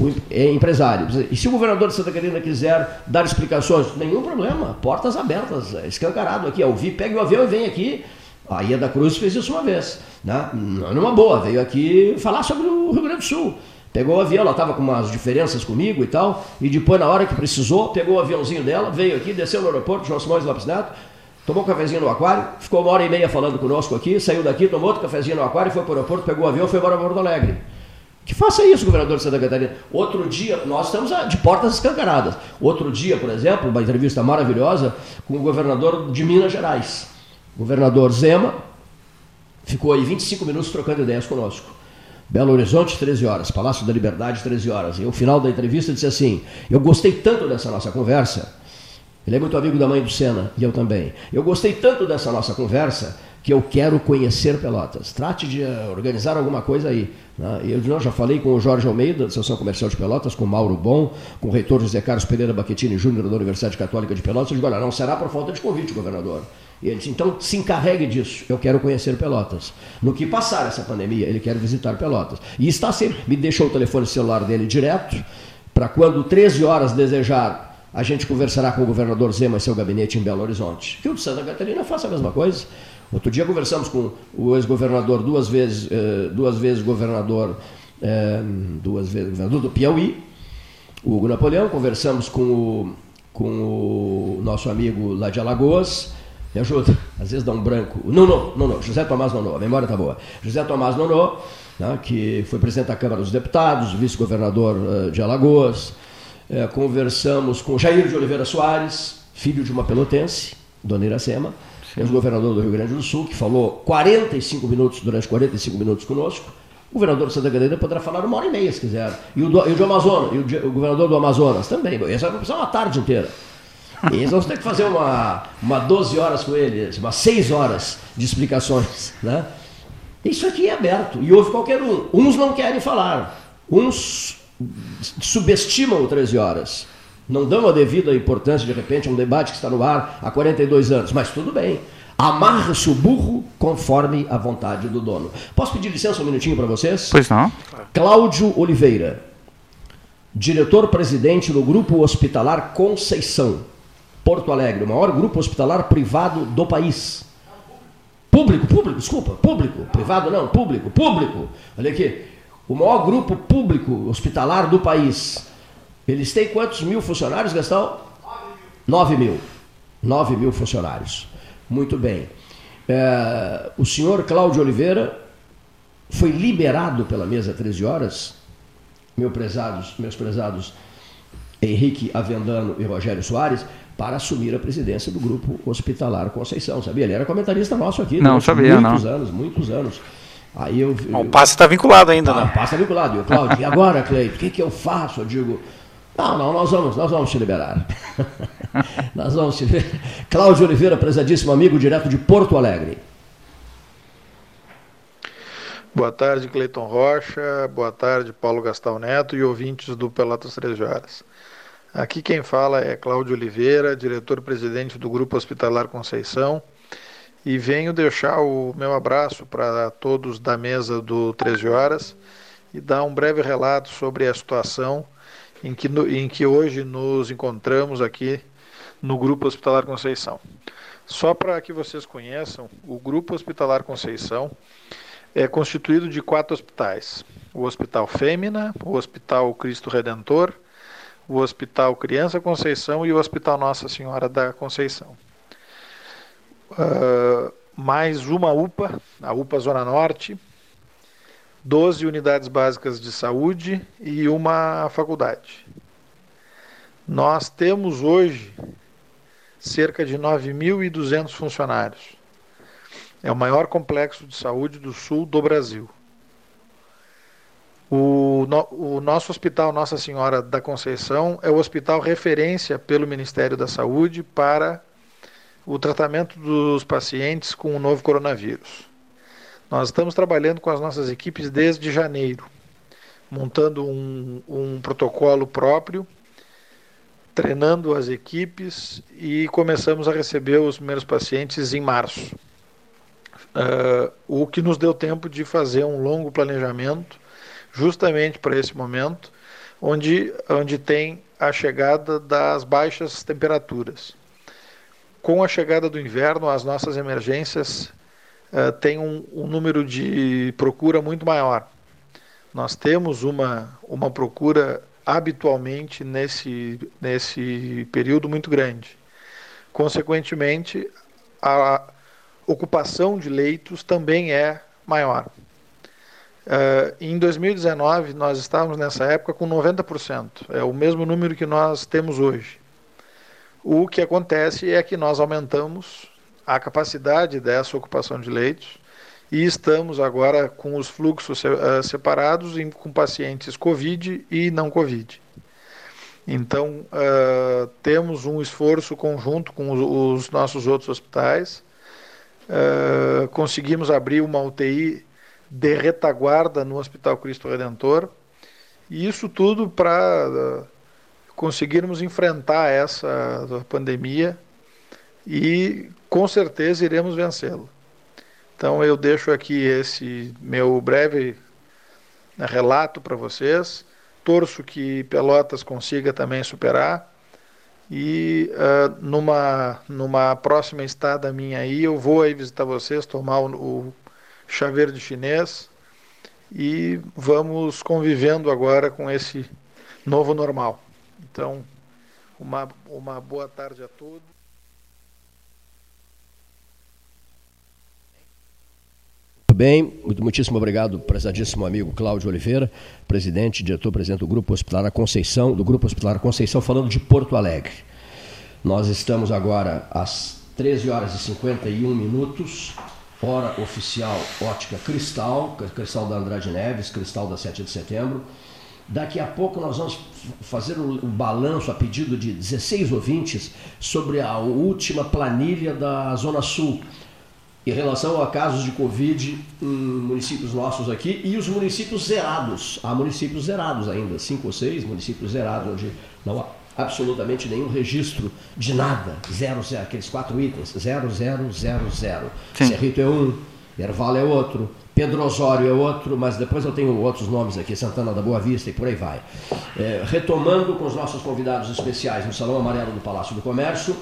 o é empresário. E se o governador de Santa Catarina quiser dar explicações, nenhum problema, portas abertas, é escancarado aqui. Ouvir, pegue o avião e vem aqui. A Ia da Cruz fez isso uma vez, né? numa boa, veio aqui falar sobre o Rio Grande do Sul. Pegou o avião, ela estava com umas diferenças comigo e tal, e depois, na hora que precisou, pegou o aviãozinho dela, veio aqui, desceu no aeroporto, João Simões Lopes Neto, tomou um cafezinho no aquário, ficou uma hora e meia falando conosco aqui, saiu daqui, tomou outro cafezinho no aquário, foi para o aeroporto, pegou o avião foi embora para Porto Alegre. Que faça isso, governador de Santa Catarina. Outro dia, nós estamos de portas escancaradas. Outro dia, por exemplo, uma entrevista maravilhosa com o governador de Minas Gerais. Governador Zema ficou aí 25 minutos trocando ideias conosco. Belo Horizonte, 13 horas. Palácio da Liberdade, 13 horas. E o final da entrevista disse assim: Eu gostei tanto dessa nossa conversa. Ele é muito amigo da mãe do Sena, e eu também. Eu gostei tanto dessa nossa conversa que eu quero conhecer Pelotas. Trate de eh, organizar alguma coisa aí. Né? Eu já falei com o Jorge Almeida, da Associação Comercial de Pelotas, com o Mauro Bom, com o reitor José Carlos Pereira Baquetini Júnior da Universidade Católica de Pelotas. Eu digo, olha, não será por falta de convite, governador. E ele disse, então se encarregue disso, eu quero conhecer Pelotas. No que passar essa pandemia, ele quer visitar Pelotas. E está sempre, me deixou o telefone celular dele direto, para quando 13 horas desejar a gente conversará com o governador Zema e seu gabinete em Belo Horizonte. Que o de Santa Catarina faça a mesma coisa. Outro dia conversamos com o ex-governador, duas vezes, eh, duas vezes governador, eh, duas vezes governador do Piauí, Hugo Napoleão, conversamos com o, com o nosso amigo lá de Alagoas, me ajuda, às vezes dá um branco. Não, não, não, não, José Tomás Nonô, a memória está boa. José Tomás Nonô, né, que foi presidente da Câmara dos Deputados, vice-governador uh, de Alagoas. Uh, conversamos com Jair de Oliveira Soares, filho de uma pelotense, Dona Iracema ex-governador do Rio Grande do Sul, que falou 45 minutos, durante 45 minutos conosco. O governador de Santa Catarina poderá falar uma hora e meia, se quiser. E o, do, e o, Amazonas, e o, o, governador do Amazonas também. Esse vai precisar uma tarde inteira. Eles vão ter que fazer uma, uma 12 horas com ele, umas 6 horas de explicações. Né? Isso aqui é aberto. E houve qualquer um. Uns não querem falar. Uns subestimam o 13 horas não dão a devida importância, de repente, a um debate que está no ar há 42 anos, mas tudo bem. Amarra-se o burro conforme a vontade do dono. Posso pedir licença um minutinho para vocês? Pois não. Cláudio Oliveira, diretor-presidente do Grupo Hospitalar Conceição, Porto Alegre, o maior grupo hospitalar privado do país. Público, público, desculpa, público, privado não, público, público. Olha aqui, o maior grupo público hospitalar do país eles têm quantos mil funcionários, Gastão? 9 mil. 9 mil funcionários. Muito bem. É, o senhor Cláudio Oliveira foi liberado pela mesa 13 horas, meus prezados, meus prezados Henrique Avendano e Rogério Soares, para assumir a presidência do Grupo Hospitalar Conceição. Sabia? Ele era comentarista nosso aqui. Não, sabia, muitos não. anos, muitos anos. Aí eu, o passe está vinculado ainda, ah, né? O passe está vinculado. E o Cláudio, e agora, Cleito, o que, que eu faço? Eu digo, não, não, nós vamos, nós vamos te liberar. nós vamos te liberar. Cláudio Oliveira, prezadíssimo amigo, direto de Porto Alegre. Boa tarde, Cleiton Rocha. Boa tarde, Paulo Gastal Neto e ouvintes do Pelotas 13 Horas. Aqui quem fala é Cláudio Oliveira, diretor-presidente do Grupo Hospitalar Conceição, e venho deixar o meu abraço para todos da mesa do 13 Horas e dar um breve relato sobre a situação em que, em que hoje nos encontramos aqui no Grupo Hospitalar Conceição. Só para que vocês conheçam, o Grupo Hospitalar Conceição é constituído de quatro hospitais: o Hospital Fêmea, o Hospital Cristo Redentor, o Hospital Criança Conceição e o Hospital Nossa Senhora da Conceição. Uh, mais uma UPA, a UPA Zona Norte, 12 unidades básicas de saúde e uma faculdade. Nós temos hoje cerca de 9.200 funcionários. É o maior complexo de saúde do sul do Brasil. O, no, o, nosso hospital Nossa Senhora da Conceição é o hospital referência pelo Ministério da Saúde para o tratamento dos pacientes com o novo coronavírus. Nós estamos trabalhando com as nossas equipes desde janeiro, montando um, um protocolo próprio treinando as equipes e começamos a receber os primeiros pacientes em março. Uh, o que nos deu tempo de fazer um longo planejamento, justamente para esse momento, onde, onde tem a chegada das baixas temperaturas. Com a chegada do inverno, as nossas emergências uh, têm um, um número de procura muito maior. Nós temos uma, uma procura habitualmente nesse, nesse período muito grande. Consequentemente, a ocupação de leitos também é maior. Uh, em 2019, nós estávamos nessa época com 90%, é o mesmo número que nós temos hoje. O que acontece é que nós aumentamos a capacidade dessa ocupação de leitos e estamos agora com os fluxos uh, separados em, com pacientes COVID e não COVID. Então, uh, temos um esforço conjunto com os, os nossos outros hospitais. Uh, conseguimos abrir uma UTI de retaguarda no Hospital Cristo Redentor. E isso tudo para conseguirmos enfrentar essa pandemia e com certeza iremos vencê-lo. Então eu deixo aqui esse meu breve né, relato para vocês. Torço que Pelotas consiga também superar. E uh, numa, numa próxima estada minha aí, eu vou aí visitar vocês, tomar o, o chá verde chinês e vamos convivendo agora com esse novo normal. Então, uma, uma boa tarde a todos. bem, muito, muitíssimo obrigado, prezadíssimo amigo Cláudio Oliveira, presidente, diretor-presidente do Grupo Hospitalar Conceição, do Grupo Hospitalar Conceição, falando de Porto Alegre. Nós estamos agora às 13 horas e 51 minutos, hora oficial Ótica Cristal, Cristal da Andrade Neves, Cristal da 7 de setembro. Daqui a pouco nós vamos fazer um balanço a pedido de 16 ouvintes sobre a última planilha da Zona Sul em relação a casos de Covid em municípios nossos aqui e os municípios zerados. Há municípios zerados ainda, cinco ou seis municípios zerados, onde não há absolutamente nenhum registro de nada. Zero, zero, aqueles quatro itens. Zero, zero, zero, zero. Sim. Cerrito é um, Erval é outro, Pedro Osório é outro, mas depois eu tenho outros nomes aqui, Santana da Boa Vista e por aí vai. É, retomando com os nossos convidados especiais no Salão Amarelo do Palácio do Comércio,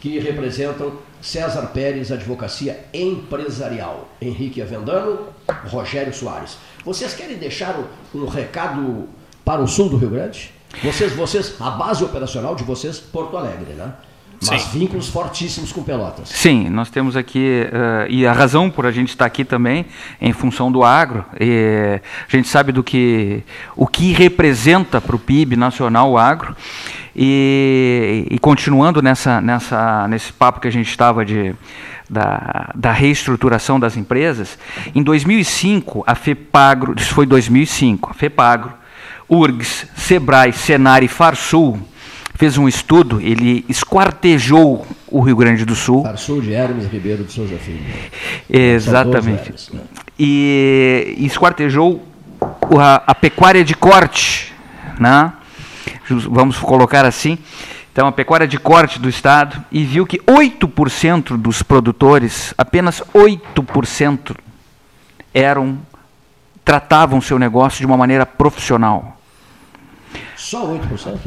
que representam César Pérez, Advocacia Empresarial, Henrique Avendano, Rogério Soares. Vocês querem deixar um recado para o sul do Rio Grande? Vocês, vocês, a base operacional de vocês, Porto Alegre, né? Mas Sim. vínculos fortíssimos com Pelotas. Sim, nós temos aqui, uh, e a razão por a gente estar aqui também, em função do agro, e a gente sabe do que, o que representa para o PIB nacional o agro, e, e continuando nessa, nessa, nesse papo que a gente estava de, da, da, reestruturação das empresas, em 2005, a FEPAGRO, isso foi 2005, a FEPAGRO, URGS, SEBRAE, Senar e Farsul fez um estudo, ele esquartejou o Rio Grande do Sul. Farsul de Hermes Ribeiro de Souza Filho. Exatamente. Hermes, né? e esquartejou a, a pecuária de corte, né? vamos colocar assim, então a pecuária de corte do Estado, e viu que 8% dos produtores, apenas 8%, eram tratavam seu negócio de uma maneira profissional. Só 8%?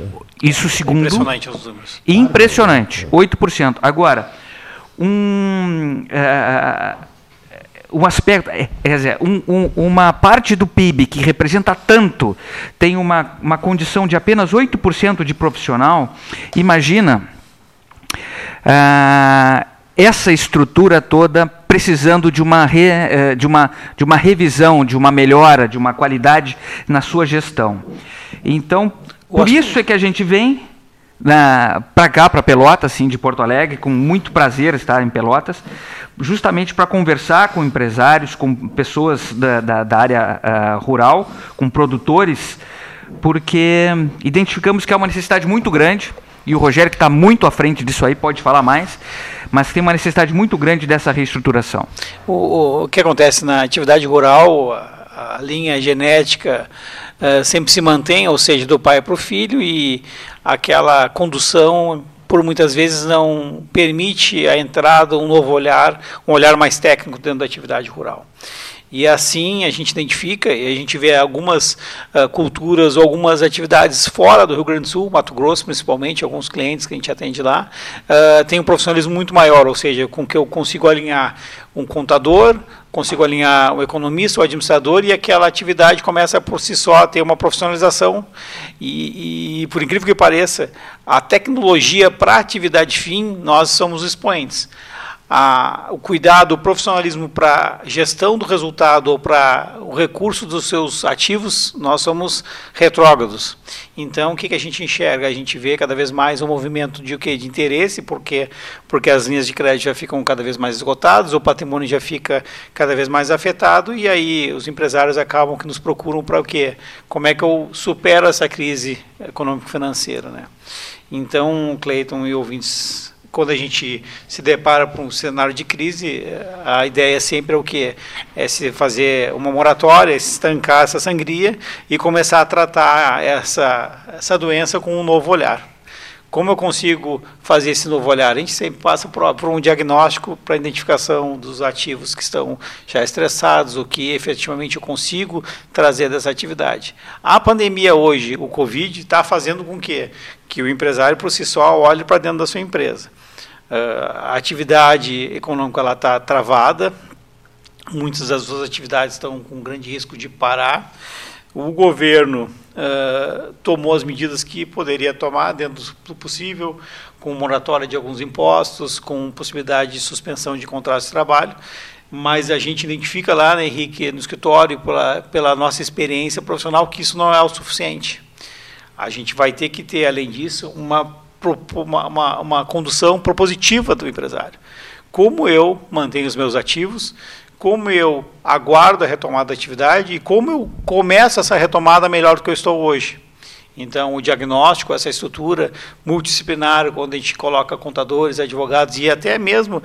Isso segundo. Impressionante os números. Impressionante, 8%. Agora, um. É, um aspecto, é, quer dizer, um, um, uma parte do PIB que representa tanto tem uma, uma condição de apenas 8% de profissional, imagina ah, essa estrutura toda precisando de uma, re, eh, de, uma, de uma revisão, de uma melhora, de uma qualidade na sua gestão. Então, por isso é que a gente vem para cá, para Pelotas, assim, de Porto Alegre, com muito prazer estar em Pelotas, justamente para conversar com empresários, com pessoas da, da, da área uh, rural, com produtores, porque identificamos que há uma necessidade muito grande, e o Rogério, que está muito à frente disso aí, pode falar mais, mas tem uma necessidade muito grande dessa reestruturação. O, o que acontece na atividade rural, a, a linha genética uh, sempre se mantém, ou seja, do pai para o filho, e aquela condução por muitas vezes não permite a entrada um novo olhar, um olhar mais técnico dentro da atividade rural. E assim a gente identifica e a gente vê algumas uh, culturas ou algumas atividades fora do Rio Grande do Sul, Mato Grosso principalmente, alguns clientes que a gente atende lá, uh, tem um profissionalismo muito maior, ou seja, com que eu consigo alinhar um contador, consigo alinhar o economista, o administrador, e aquela atividade começa por si só a ter uma profissionalização. E, e por incrível que pareça, a tecnologia para atividade fim, nós somos expoentes a, o cuidado, o profissionalismo para gestão do resultado ou para o recurso dos seus ativos, nós somos retrógrados. Então, o que, que a gente enxerga? A gente vê cada vez mais um movimento de o que de interesse, porque porque as linhas de crédito já ficam cada vez mais esgotadas, o patrimônio já fica cada vez mais afetado e aí os empresários acabam que nos procuram para o quê? Como é que eu supero essa crise econômico-financeira, né? Então, Cleiton e ouvintes quando a gente se depara com um cenário de crise, a ideia sempre é o que é se fazer uma moratória, estancar essa sangria e começar a tratar essa essa doença com um novo olhar. Como eu consigo fazer esse novo olhar? A gente sempre passa por, por um diagnóstico para identificação dos ativos que estão já estressados, o que efetivamente eu consigo trazer dessa atividade. A pandemia hoje, o Covid, está fazendo com que, que o empresário por si só olhe para dentro da sua empresa. Uh, a atividade econômica está travada, muitas das suas atividades estão com grande risco de parar. O governo uh, tomou as medidas que poderia tomar dentro do possível, com moratória de alguns impostos, com possibilidade de suspensão de contratos de trabalho, mas a gente identifica lá, né, Henrique, no escritório, pela, pela nossa experiência profissional, que isso não é o suficiente. A gente vai ter que ter, além disso, uma, uma, uma, uma condução propositiva do empresário. Como eu mantenho os meus ativos, como eu aguardo a retomada da atividade e como eu começo essa retomada melhor do que eu estou hoje. Então, o diagnóstico, essa estrutura multidisciplinar, quando a gente coloca contadores, advogados e até mesmo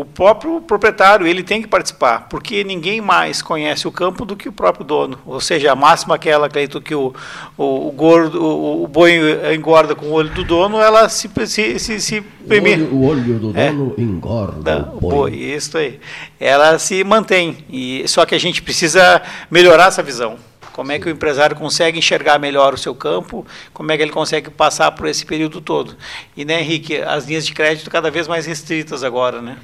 o próprio proprietário, ele tem que participar, porque ninguém mais conhece o campo do que o próprio dono. Ou seja, a máxima aquela, Cleito, que o, o, o, gordo, o, o boi engorda com o olho do dono, ela se, se, se, se o, olho, o olho do é. dono é, engorda o boi. boi. Isso aí. Ela se mantém, e só que a gente precisa melhorar essa visão. Como é que o empresário consegue enxergar melhor o seu campo? Como é que ele consegue passar por esse período todo? E, né, Henrique, as linhas de crédito cada vez mais restritas agora, né?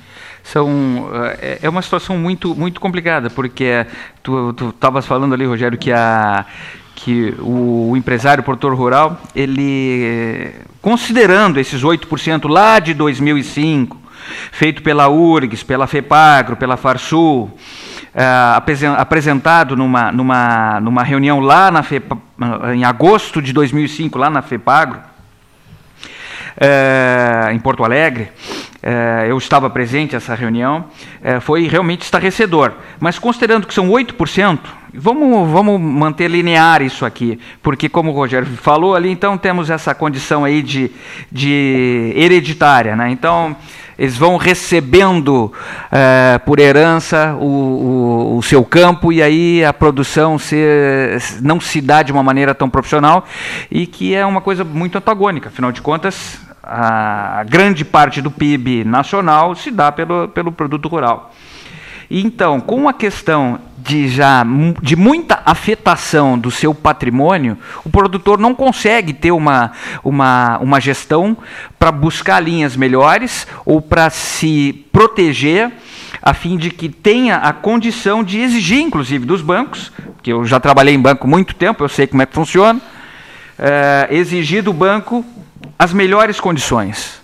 São, é, é uma situação muito, muito complicada, porque tu estavas falando ali, Rogério, que a que o, empresário produtor rural, ele considerando esses 8% lá de 2005, feito pela URGS, pela FEPAGRO, pela Farsul, uh, apresentado numa, numa, numa reunião lá na FEPA, em agosto de 2005, lá na FEPAGRO, uh, em Porto Alegre, uh, eu estava presente essa reunião, foi realmente estarrecedor. Mas considerando que são 8%, vamos, vamos manter linear isso aqui, porque como o Rogério falou ali, então temos essa condição aí de, de hereditária. Né? Então, eles vão recebendo é, por herança o, o, o, seu campo e aí a produção se, não se dá de uma maneira tão profissional e que é uma coisa muito antagônica. Afinal de contas, a grande parte do PIB nacional se dá pelo, pelo produto rural. Então, com a questão de já de muita afetação do seu patrimônio, o produtor não consegue ter uma, uma, uma gestão para buscar linhas melhores ou para se proteger a fim de que tenha a condição de exigir, inclusive, dos bancos, que eu já trabalhei em banco muito tempo, eu sei como é que funciona, é, exigir do banco as melhores condições.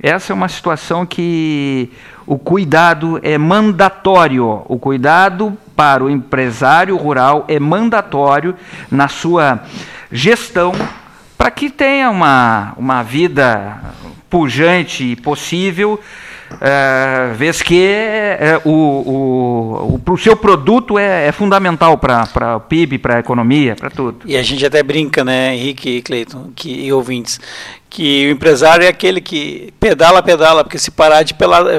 Essa é uma situação que o cuidado é mandatório. O cuidado para o empresário rural é mandatório na sua gestão para que tenha uma, uma vida pujante e possível, é, vez que é, o, o, o, o, seu produto é, é fundamental para o PIB, para a economia, para tudo. E a gente até brinca, né, Henrique e Cleiton, que, e ouvintes, que o empresário é aquele que pedala, pedala, porque se parar de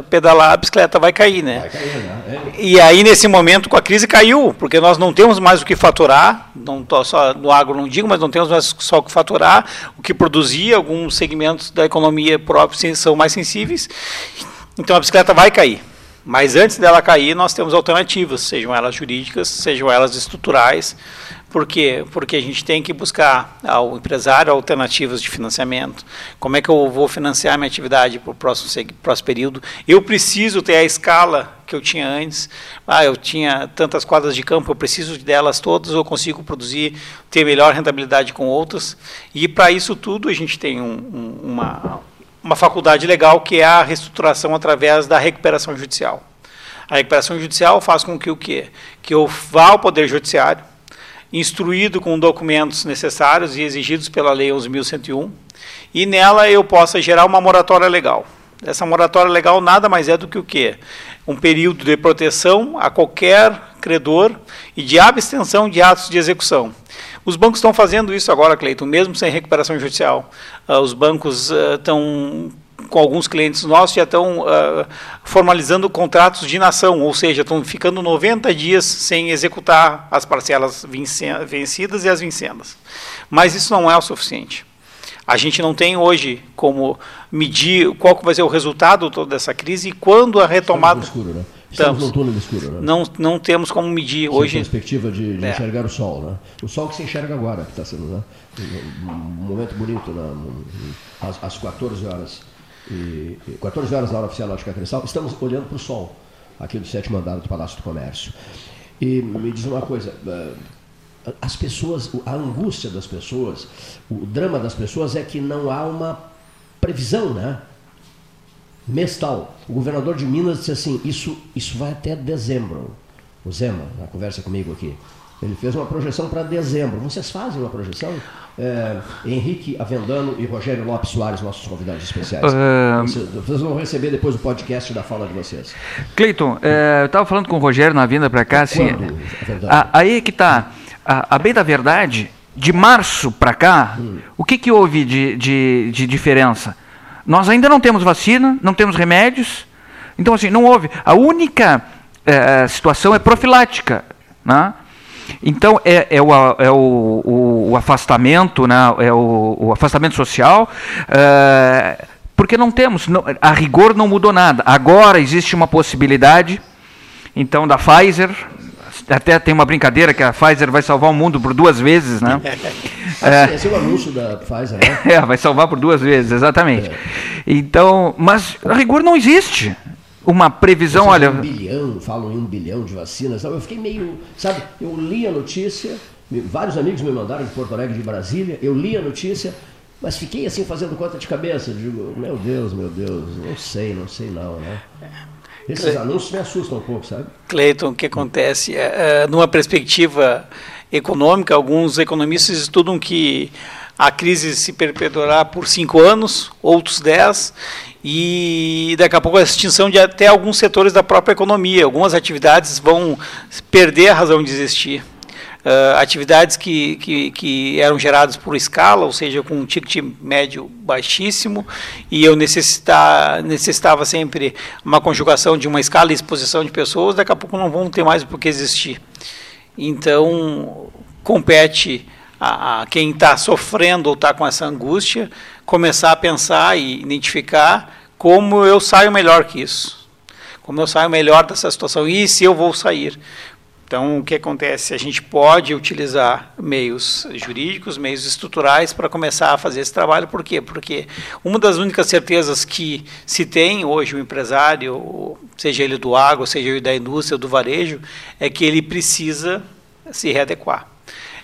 pedalar, a bicicleta vai cair, né? Vai cair, né? É. E aí, nesse momento, com a crise, caiu, porque nós não temos mais o que faturar, não tô só no agro não digo, mas não temos mais só o que faturar, o que produzir, alguns segmentos da economia próprios são mais sensíveis, então a bicicleta vai cair. Mas antes dela cair, nós temos alternativas, sejam elas jurídicas, sejam elas estruturais, por quê? Porque a gente tem que buscar ao empresário alternativas de financiamento. Como é que eu vou financiar minha atividade para o próximo, próximo período? Eu preciso ter a escala que eu tinha antes. Ah, eu tinha tantas quadras de campo, eu preciso delas todas, eu consigo produzir, ter melhor rentabilidade com outras. E para isso tudo a gente tem um, um, uma, uma faculdade legal que é a reestruturação através da recuperação judicial. A recuperação judicial faz com que o quê? Que eu vá ao Poder Judiciário, instruído com documentos necessários e exigidos pela Lei 11.101, e nela eu possa gerar uma moratória legal. Essa moratória legal nada mais é do que o quê? Um período de proteção a qualquer credor e de abstenção de atos de execução. Os bancos estão fazendo isso agora, Cleiton, mesmo sem recuperação judicial. Uh, os bancos estão com alguns clientes nossos já estão uh, formalizando contratos de nação, ou seja, estão ficando 90 dias sem executar as parcelas vencidas e as vincendas. Mas isso não é o suficiente. A gente não tem hoje como medir qual vai ser o resultado toda essa crise e quando a retomada. Escuro, né? Estamos, Estamos túnel escuro, né? Não, não temos como medir Sem hoje. perspectiva de, de é. enxergar o sol, né? O sol que se enxerga agora, que está sendo né? um momento bonito, né? às, às 14 horas e, 14 horas na hora oficial Lógica Cristal, estamos olhando para o sol, aqui do sétimo andar do Palácio do Comércio. E me diz uma coisa, eh, as pessoas, a angústia das pessoas, o drama das pessoas é que não há uma previsão, né? Mestal. O governador de Minas disse assim, isso, isso vai até dezembro. O Zema, na conversa comigo aqui. Ele fez uma projeção para dezembro. Vocês fazem uma projeção? É, Henrique Avendano e Rogério Lopes Soares, nossos convidados especiais. Uh... Vocês vão receber depois o podcast da fala de vocês. Cleiton, é, eu estava falando com o Rogério na vinda para cá. Assim, a, aí que está. A, a, bem da verdade, de março para cá, hum. o que, que houve de, de, de diferença? Nós ainda não temos vacina, não temos remédios. Então, assim, não houve. A única é, situação é profilática. Né? Então é, é, o, é o, o, o, afastamento, né? é o, afastamento social, é, porque não temos, não, a rigor não mudou nada. Agora existe uma possibilidade, então, da Pfizer, até tem uma brincadeira que a Pfizer vai salvar o mundo por duas vezes, né? é, esse é o anúncio da Pfizer, né? É, vai salvar por duas vezes, exatamente. É. Então, mas a rigor não existe uma previsão, olha. Um bilhão, falam em um bilhão de vacinas. Eu fiquei meio. Sabe, eu li a notícia, vários amigos me mandaram de Porto Alegre de Brasília, eu li a notícia, mas fiquei assim fazendo conta de cabeça. Digo, meu Deus, meu Deus, não sei, não sei não, né? Esses anúncios me assustam um pouco, sabe? Cleiton, o que acontece? É, é, numa perspectiva econômica, alguns economistas estudam que a crise se perpetuará por cinco anos, outros dez, e daqui a pouco a extinção de até alguns setores da própria economia. Algumas atividades vão perder a razão de existir. Uh, atividades que, que, que, eram geradas por escala, ou seja, com um ticket médio baixíssimo, e eu necessitar, necessitava sempre uma conjugação de uma escala e exposição de pessoas, daqui a pouco não vão ter mais por que existir. Então, compete a, a quem está sofrendo ou está com essa angústia começar a pensar e identificar como eu saio melhor que isso. Como eu saio melhor dessa situação e se eu vou sair. Então, o que acontece? A gente pode utilizar meios jurídicos, meios estruturais para começar a fazer esse trabalho. Por quê? Porque uma das únicas certezas que se tem hoje o empresário, seja ele do agro, seja ele da indústria, do varejo, é que ele precisa se readequar.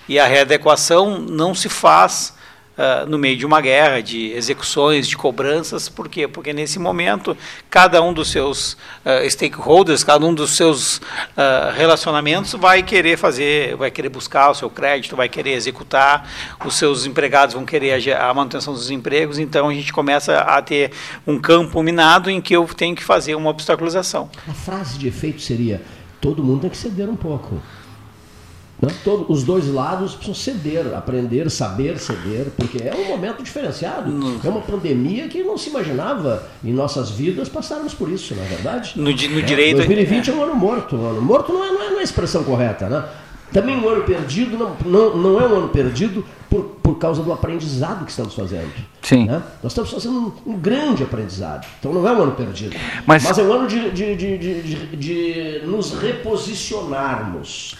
E a readequação não se faz Uh, no meio de uma guerra, de execuções, de cobranças. Por quê? Porque nesse momento, cada um dos seus uh, stakeholders, cada um dos seus uh, relacionamentos vai querer fazer, vai querer buscar o seu crédito, vai querer executar, os seus empregados vão querer a, a manutenção dos empregos. Então, a gente começa a ter um campo minado em que eu tenho que fazer uma obstaculização. A frase de efeito seria: todo mundo tem que ceder um pouco. Todo, os dois lados precisam ceder, aprender, saber ceder, porque é um momento diferenciado. É uma pandemia que não se imaginava em nossas vidas passarmos por isso, na é verdade. No, no é, direito. 2020 é. é um ano morto. Um ano morto não é, não é, não é a expressão correta, né? Também um ano perdido não, não, não é um ano perdido por, por causa do aprendizado que estamos fazendo. Sim. Né? Nós estamos fazendo um, um, grande aprendizado. Então não é um ano perdido. Mas, Mas é um ano de, de, de, de nos reposicionarmos.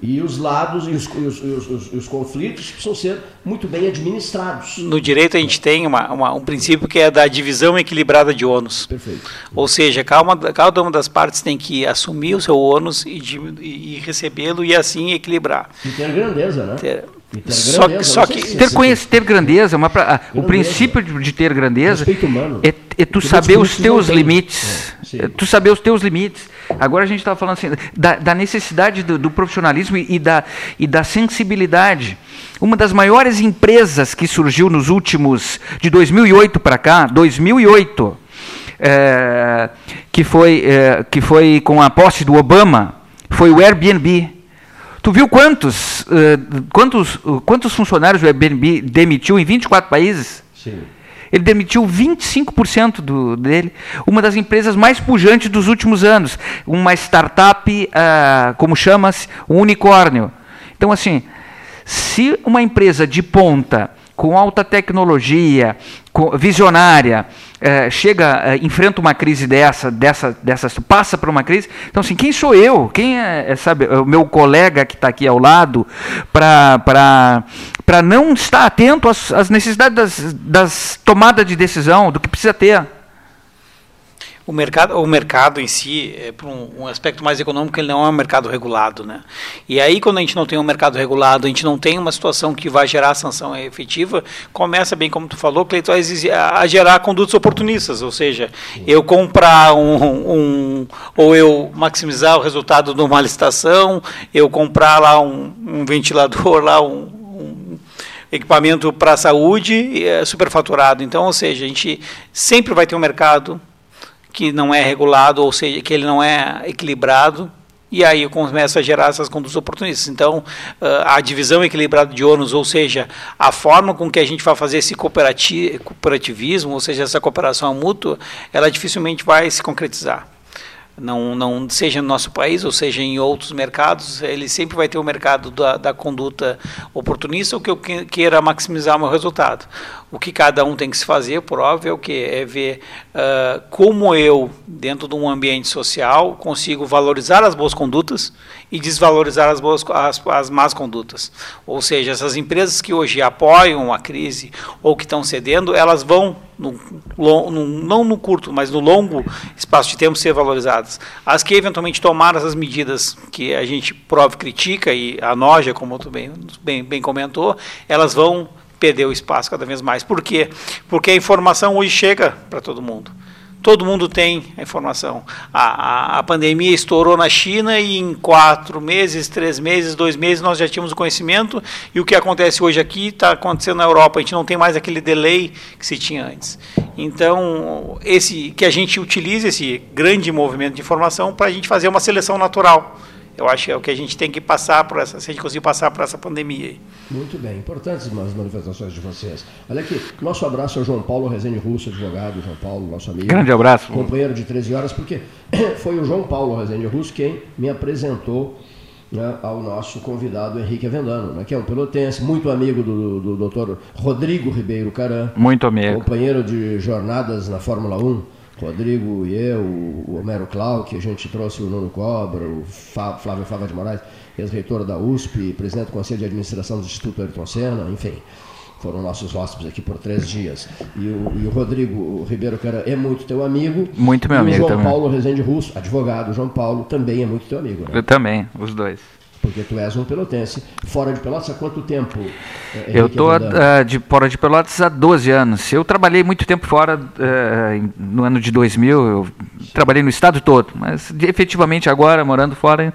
E os lados e os, os, os, os, conflitos precisam ser muito bem administrados. No direito a gente tem uma, uma, um princípio que é da divisão equilibrada de ônus. Perfeito. Ou seja, cada uma, cada uma das partes tem que assumir o seu ônus e, e, e recebê-lo e assim equilibrar. E ter grandeza, né? Ter, só, grandeza, só que se ter, conhece, ter grandeza, uma, grandeza. o princípio de ter grandeza é, é tu saber os teus limites. É, é, tu saber os teus limites. Agora a gente estava falando assim, da, da necessidade do, do, profissionalismo e da, e da sensibilidade. Uma das maiores empresas que surgiu nos últimos, de 2008 para cá, 2008, é, que, foi, é, que foi com a posse do Obama, foi o Airbnb. Tu viu quantos, uh, quantos, uh, quantos funcionários o Airbnb demitiu em 24 países? Sim. Ele demitiu 25% do, dele. Uma das empresas mais pujantes dos últimos anos. Uma startup, uh, como chama-se? Um unicórnio. Então, assim, se uma empresa de ponta, com alta tecnologia, com, visionária, é, chega, é, enfrenta uma crise dessa, dessa, dessa, passa por uma crise. Então, assim, quem sou eu? Quem é, é sabe, o meu colega que está aqui ao lado para não estar atento às, às necessidades das, das tomadas de decisão, do que precisa ter? O mercado, o mercado em si, é, por um, um, aspecto mais econômico, ele não é um mercado regulado, né? E aí, quando a gente não tem um mercado regulado, a gente não tem uma situação que vai gerar sanção efetiva, começa, bem como tu falou, Cleiton, a, a gerar condutas oportunistas, ou seja, eu comprar um, um, ou eu maximizar o resultado de uma licitação, eu comprar lá um, um ventilador, lá um, equipamento para a saúde é superfaturado. Então, ou seja, a gente sempre vai ter um mercado que não é regulado, ou seja, que ele não é equilibrado, e aí começa a gerar essas condutas oportunistas. Então, ah, a divisão equilibrada de ônus, ou seja, a forma com que a gente vai fazer esse cooperativismo, ou seja, essa cooperação mútua, ela dificilmente vai se concretizar não, não seja no nosso país ou seja em outros mercados, ele sempre vai ter o mercado da, da conduta oportunista ou que eu queira maximizar o meu resultado. O que cada um tem que se fazer, por óbvio, é o que é ver uh, como eu, dentro de um ambiente social, consigo valorizar as boas condutas e desvalorizar as, boas, as, as más condutas. Ou seja, essas empresas que hoje apoiam a crise ou que estão cedendo, elas vão no, no, não no curto, mas no longo espaço de tempo ser valorizadas. As que eventualmente tomaram essas medidas que a gente prova critica e a noja, como tu bem, bem, bem comentou, elas vão perder o espaço cada vez mais. Por quê? Porque a informação hoje chega para todo mundo. Todo mundo tem a informação. A, a, a, pandemia estourou na China e em quatro meses, três meses, dois meses nós já tínhamos o conhecimento e o que acontece hoje aqui está acontecendo na Europa. A gente não tem mais aquele delay que se tinha antes. Então, esse que a gente utilize esse grande movimento de informação para a gente fazer uma seleção natural Eu acho que é o que a gente tem que passar por essa, se a gente conseguir passar por essa pandemia. Muito bem, importantes as manifestações de vocês. Olha aqui, nosso abraço ao João Paulo Rezende Russo, advogado, João Paulo, nosso amigo. Grande abraço. Companheiro de 13 horas, porque foi o João Paulo Rezende Russo quem me apresentou né, ao nosso convidado Henrique Avendano, né, que é um pelotense, muito amigo do, do, do doutor Rodrigo Ribeiro Caran. Muito amigo. Companheiro de jornadas na Fórmula 1. Rodrigo e eu, o Homero Clau, que a gente trouxe o Nuno Cobra, o Flávio Flávio de Moraes, ex-reitor da USP, presidente do Conselho de Administração do Instituto Ayrton Senna, enfim foram nossos hóspedes aqui por três dias. E o, e o Rodrigo Ribeiro Cara é muito teu amigo. Muito meu e amigo o João também. Paulo Rezende Russo, advogado, João Paulo, também é muito teu amigo. Né? Eu também, os dois. Porque tu és um pelotense. Fora de Pelotas há quanto tempo? Henrique eu estou uh, de fora de Pelotas há 12 anos. Eu trabalhei muito tempo fora, uh, no ano de 2000, eu trabalhei no estado todo, mas efetivamente agora, morando fora,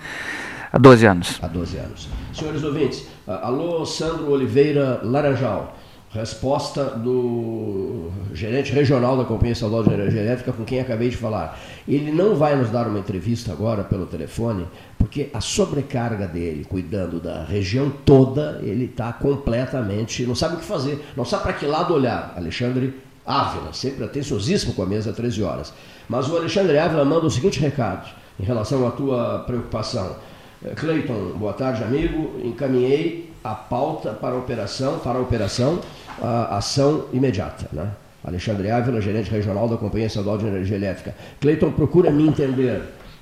há 12 anos. Há 12 anos. Senhores ouvintes, alô Sandro Oliveira Laranjal. Resposta do gerente regional da Companhia Estadual de Energia Elétrica, com quem acabei de falar. Ele não vai nos dar uma entrevista agora pelo telefone, porque a sobrecarga dele, cuidando da região toda, ele está completamente. não sabe o que fazer, não sabe para que lado olhar. Alexandre Ávila, sempre atenciosíssimo com a mesa 13 horas. Mas o Alexandre Ávila manda o seguinte recado em relação à tua preocupação. Cleiton, boa tarde, amigo. Encaminhei a pauta para a operação, para a operação a ação imediata. Né? Alexandre Ávila, gerente regional da Companhia Estadual de Energia Elétrica. Cleiton, procura me entender.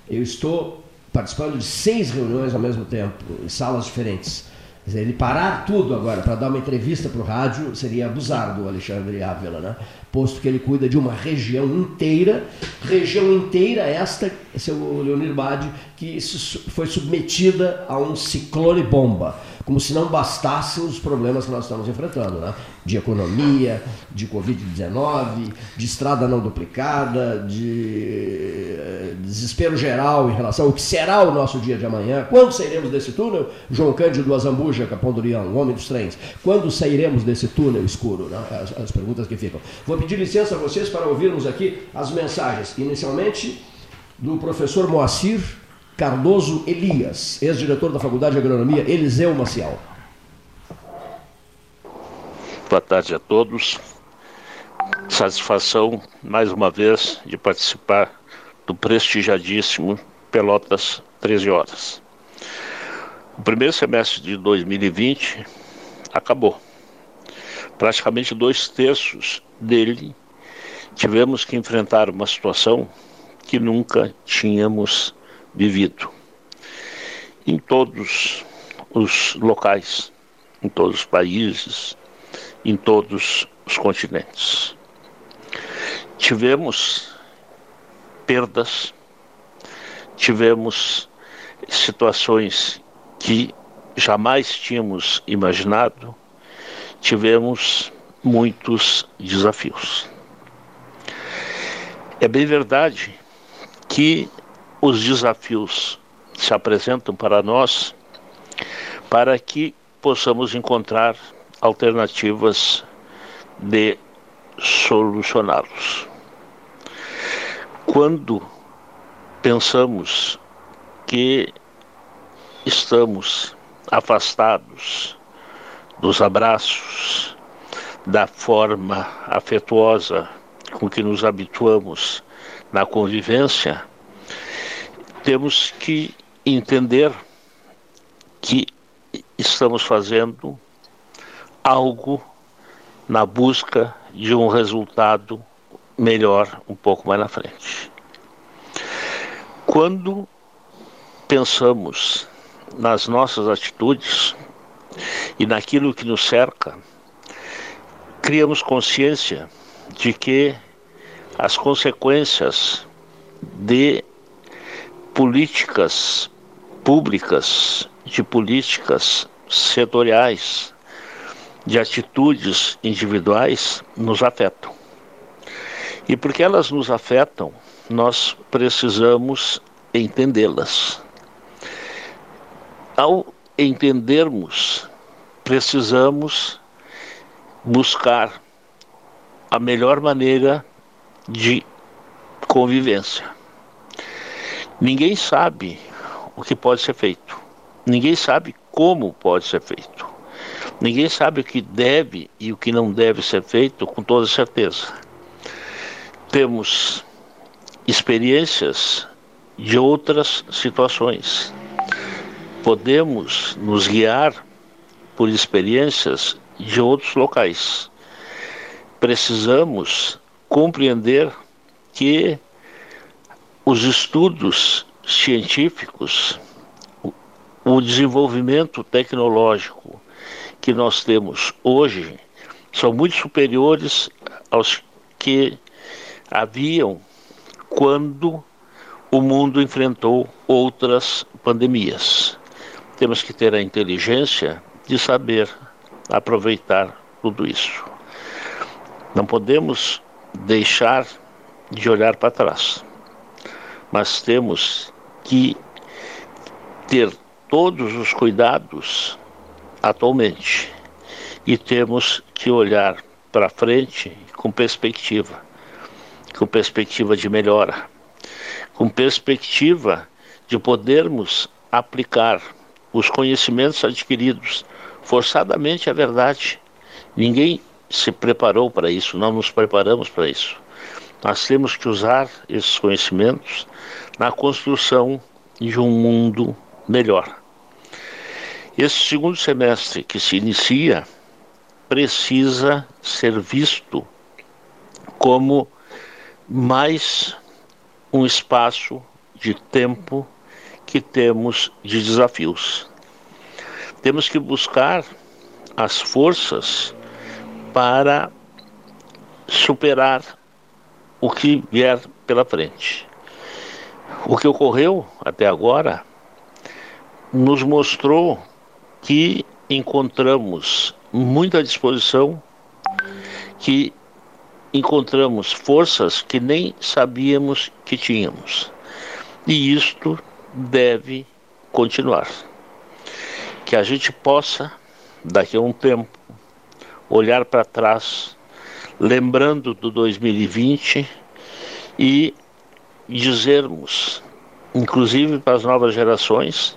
Eu estou participando de seis reuniões ao mesmo tempo, em salas diferentes. Dizer, ele parar tudo agora para dar uma entrevista para o rádio seria abusar do Alexandre Ávila, né? posto que ele cuida de uma região inteira, região inteira esta, o Leonir Bade, que foi submetida a um ciclone bomba como se não bastassem os problemas que nós estamos enfrentando, né? de economia, de Covid-19, de estrada não duplicada, de eh, desespero geral em relação ao que será o nosso dia de amanhã. Quando sairemos desse túnel? João Cândido Azambuja, Capão do Leão, homem dos trens. Quando sairemos desse túnel escuro? Né? As, as perguntas que ficam. Vou pedir licença a vocês para ouvirmos aqui as mensagens. Inicialmente, do professor Moacir Cardoso Elias, ex-diretor da Faculdade de Agronomia Eliseu Maciel. Boa tarde a todos. Satisfação, mais uma vez, de participar do prestigiadíssimo Pelotas 13 Horas. O primeiro semestre de 2020 acabou. Praticamente dois terços dele tivemos que enfrentar uma situação que nunca tínhamos vivido em todos os locais, em todos os países, em todos os continentes. Tivemos perdas, tivemos situações que jamais tínhamos imaginado, tivemos muitos desafios. É bem verdade que os desafios se apresentam para nós para que possamos encontrar alternativas de solucioná-los. Quando pensamos que estamos afastados dos abraços, da forma afetuosa com que nos habituamos na convivência, temos que entender que estamos fazendo algo na busca de um resultado melhor um pouco mais na frente. Quando pensamos nas nossas atitudes e naquilo que nos cerca, criamos consciência de que as consequências de políticas públicas, de políticas setoriais, de atitudes individuais nos afetam. E porque elas nos afetam, nós precisamos entendê-las. Ao entendermos, precisamos buscar a melhor maneira de convivência. Ninguém sabe o que pode ser feito. Ninguém sabe como pode ser feito. Ninguém sabe o que deve e o que não deve ser feito com toda certeza. Temos experiências de outras situações. Podemos nos guiar por experiências de outros locais. Precisamos compreender que os estudos científicos, o desenvolvimento tecnológico que nós temos hoje são muito superiores aos que haviam quando o mundo enfrentou outras pandemias. Temos que ter a inteligência de saber aproveitar tudo isso. Não podemos deixar de olhar para trás, mas temos que ter todos os cuidados atualmente e temos que olhar para frente com perspectiva, com perspectiva de melhora, com perspectiva de podermos aplicar os conhecimentos adquiridos forçadamente é verdade. Ninguém se preparou para isso, não nos preparamos para isso. Nós temos que usar esses conhecimentos na construção de um mundo melhor. Esse segundo semestre que se inicia precisa ser visto como mais um espaço de tempo que temos de desafios. Temos que buscar as forças para superar o que vier pela frente. O que ocorreu até agora nos mostrou que encontramos muita disposição, que encontramos forças que nem sabíamos que tínhamos. E isto deve continuar. Que a gente possa, daqui a um tempo, olhar para trás, lembrando do 2020 e dizermos, inclusive para as novas gerações,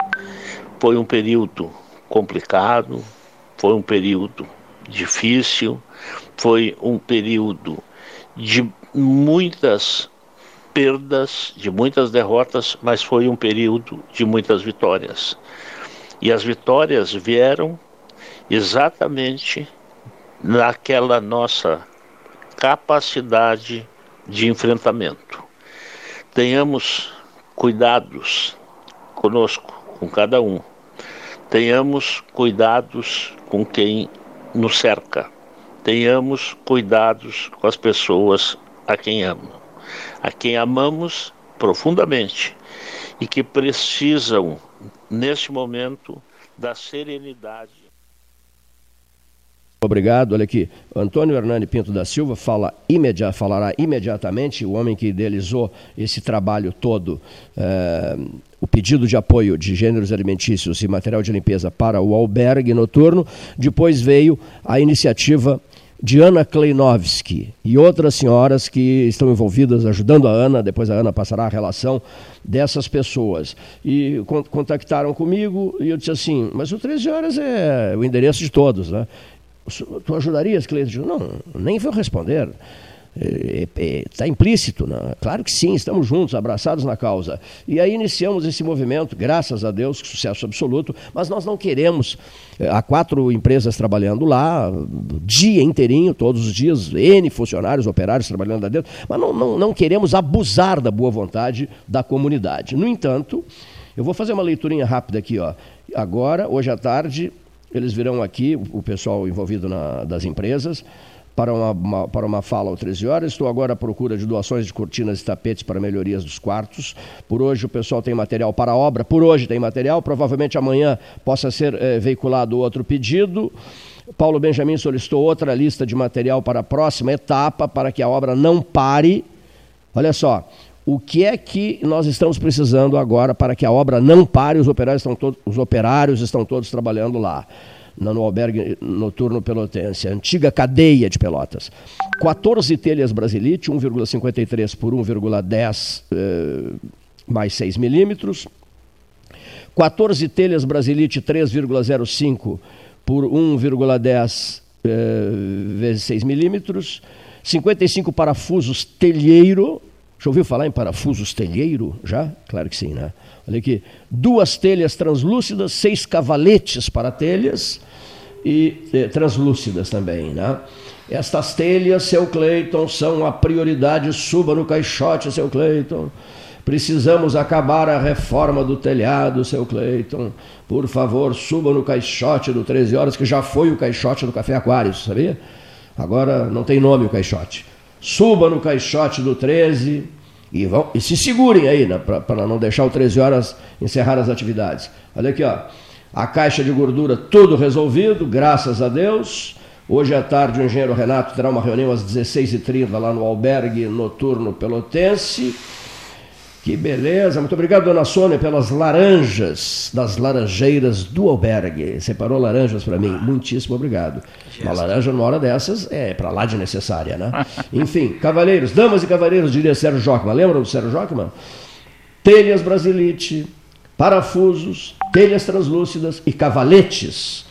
foi um período complicado, foi um período difícil, foi um período de muitas perdas, de muitas derrotas, mas foi um período de muitas vitórias. E as vitórias vieram exatamente naquela nossa capacidade de enfrentamento. Tenhamos cuidados conosco, com cada um. Tenhamos cuidados com quem nos cerca. Tenhamos cuidados com as pessoas a quem amamos a quem amamos profundamente e que precisam, neste momento, da serenidade. Obrigado. Olha aqui, Antônio Hernani Pinto da Silva fala imediat, falará imediatamente, o homem que idealizou esse trabalho todo, é, o pedido de apoio de gêneros alimentícios e material de limpeza para o albergue noturno. Depois veio a iniciativa de Ana Kleinovski e outras senhoras que estão envolvidas ajudando a Ana, depois a Ana passará a relação dessas pessoas. E contactaram comigo e eu disse assim, mas o 13 horas é o endereço de todos, né? Tu ajudarias, Cleiton? Não, nem vou responder está é, é, tá implícito. Né? Claro que sim, estamos juntos, abraçados na causa. E aí iniciamos esse movimento, graças a Deus, sucesso absoluto, mas nós não queremos. É, há quatro empresas trabalhando lá, dia inteirinho, todos os dias, N funcionários, operários trabalhando lá dentro, mas não, não, não queremos abusar da boa vontade da comunidade. No entanto, eu vou fazer uma leiturinha rápida aqui. Ó. Agora, hoje à tarde, eles virão aqui, o pessoal envolvido na, das empresas, para uma, uma, para uma fala ao 13 horas. Estou agora à procura de doações de cortinas e tapetes para melhorias dos quartos. Por hoje o pessoal tem material para a obra. Por hoje tem material. Provavelmente amanhã possa ser eh, veiculado outro pedido. Paulo Benjamin solicitou outra lista de material para a próxima etapa, para que a obra não pare. Olha só, o que é que nós estamos precisando agora para que a obra não pare? Os operários estão, todos, os operários estão todos trabalhando lá no albergue noturno pelotense, antiga cadeia de Pelotas. 14 telhas Brasilite, 1,53 por 1,10 eh, mais 6 milímetros. 14 telhas Brasilite 3,05 por 1,10 eh, vezes 6 milímetros, 55 parafusos telheiro. Já ouviu falar em parafusos telheiro? Já? Claro que sim, né? Olha aqui. Duas telhas translúcidas, seis cavaletes para telhas e eh, translúcidas também, né? Estas telhas, seu Cleiton, são a prioridade. Suba no caixote, seu Cleiton. Precisamos acabar a reforma do telhado, seu Cleiton. Por favor, suba no caixote do 13 horas, que já foi o caixote do Café Aquário, sabia? Agora não tem nome o caixote. Suba no caixote do 13 e, vão, e se segurem aí, né, para não deixar o 13 horas encerrar as atividades. Olha aqui, ó. A caixa de gordura, tudo resolvido, graças a Deus. Hoje à tarde o engenheiro Renato terá uma reunião às 16h30 lá no albergue noturno pelotense. Que beleza, muito obrigado, dona Sônia, pelas laranjas das laranjeiras do albergue. Separou laranjas para mim, muitíssimo obrigado. Uma laranja numa hora dessas é para lá de necessária, né? Enfim, cavalheiros, damas e cavalheiros, diria Sérgio Jockman. Lembram do Sérgio Jockman? Telhas Brasilite, parafusos, telhas translúcidas e cavaletes.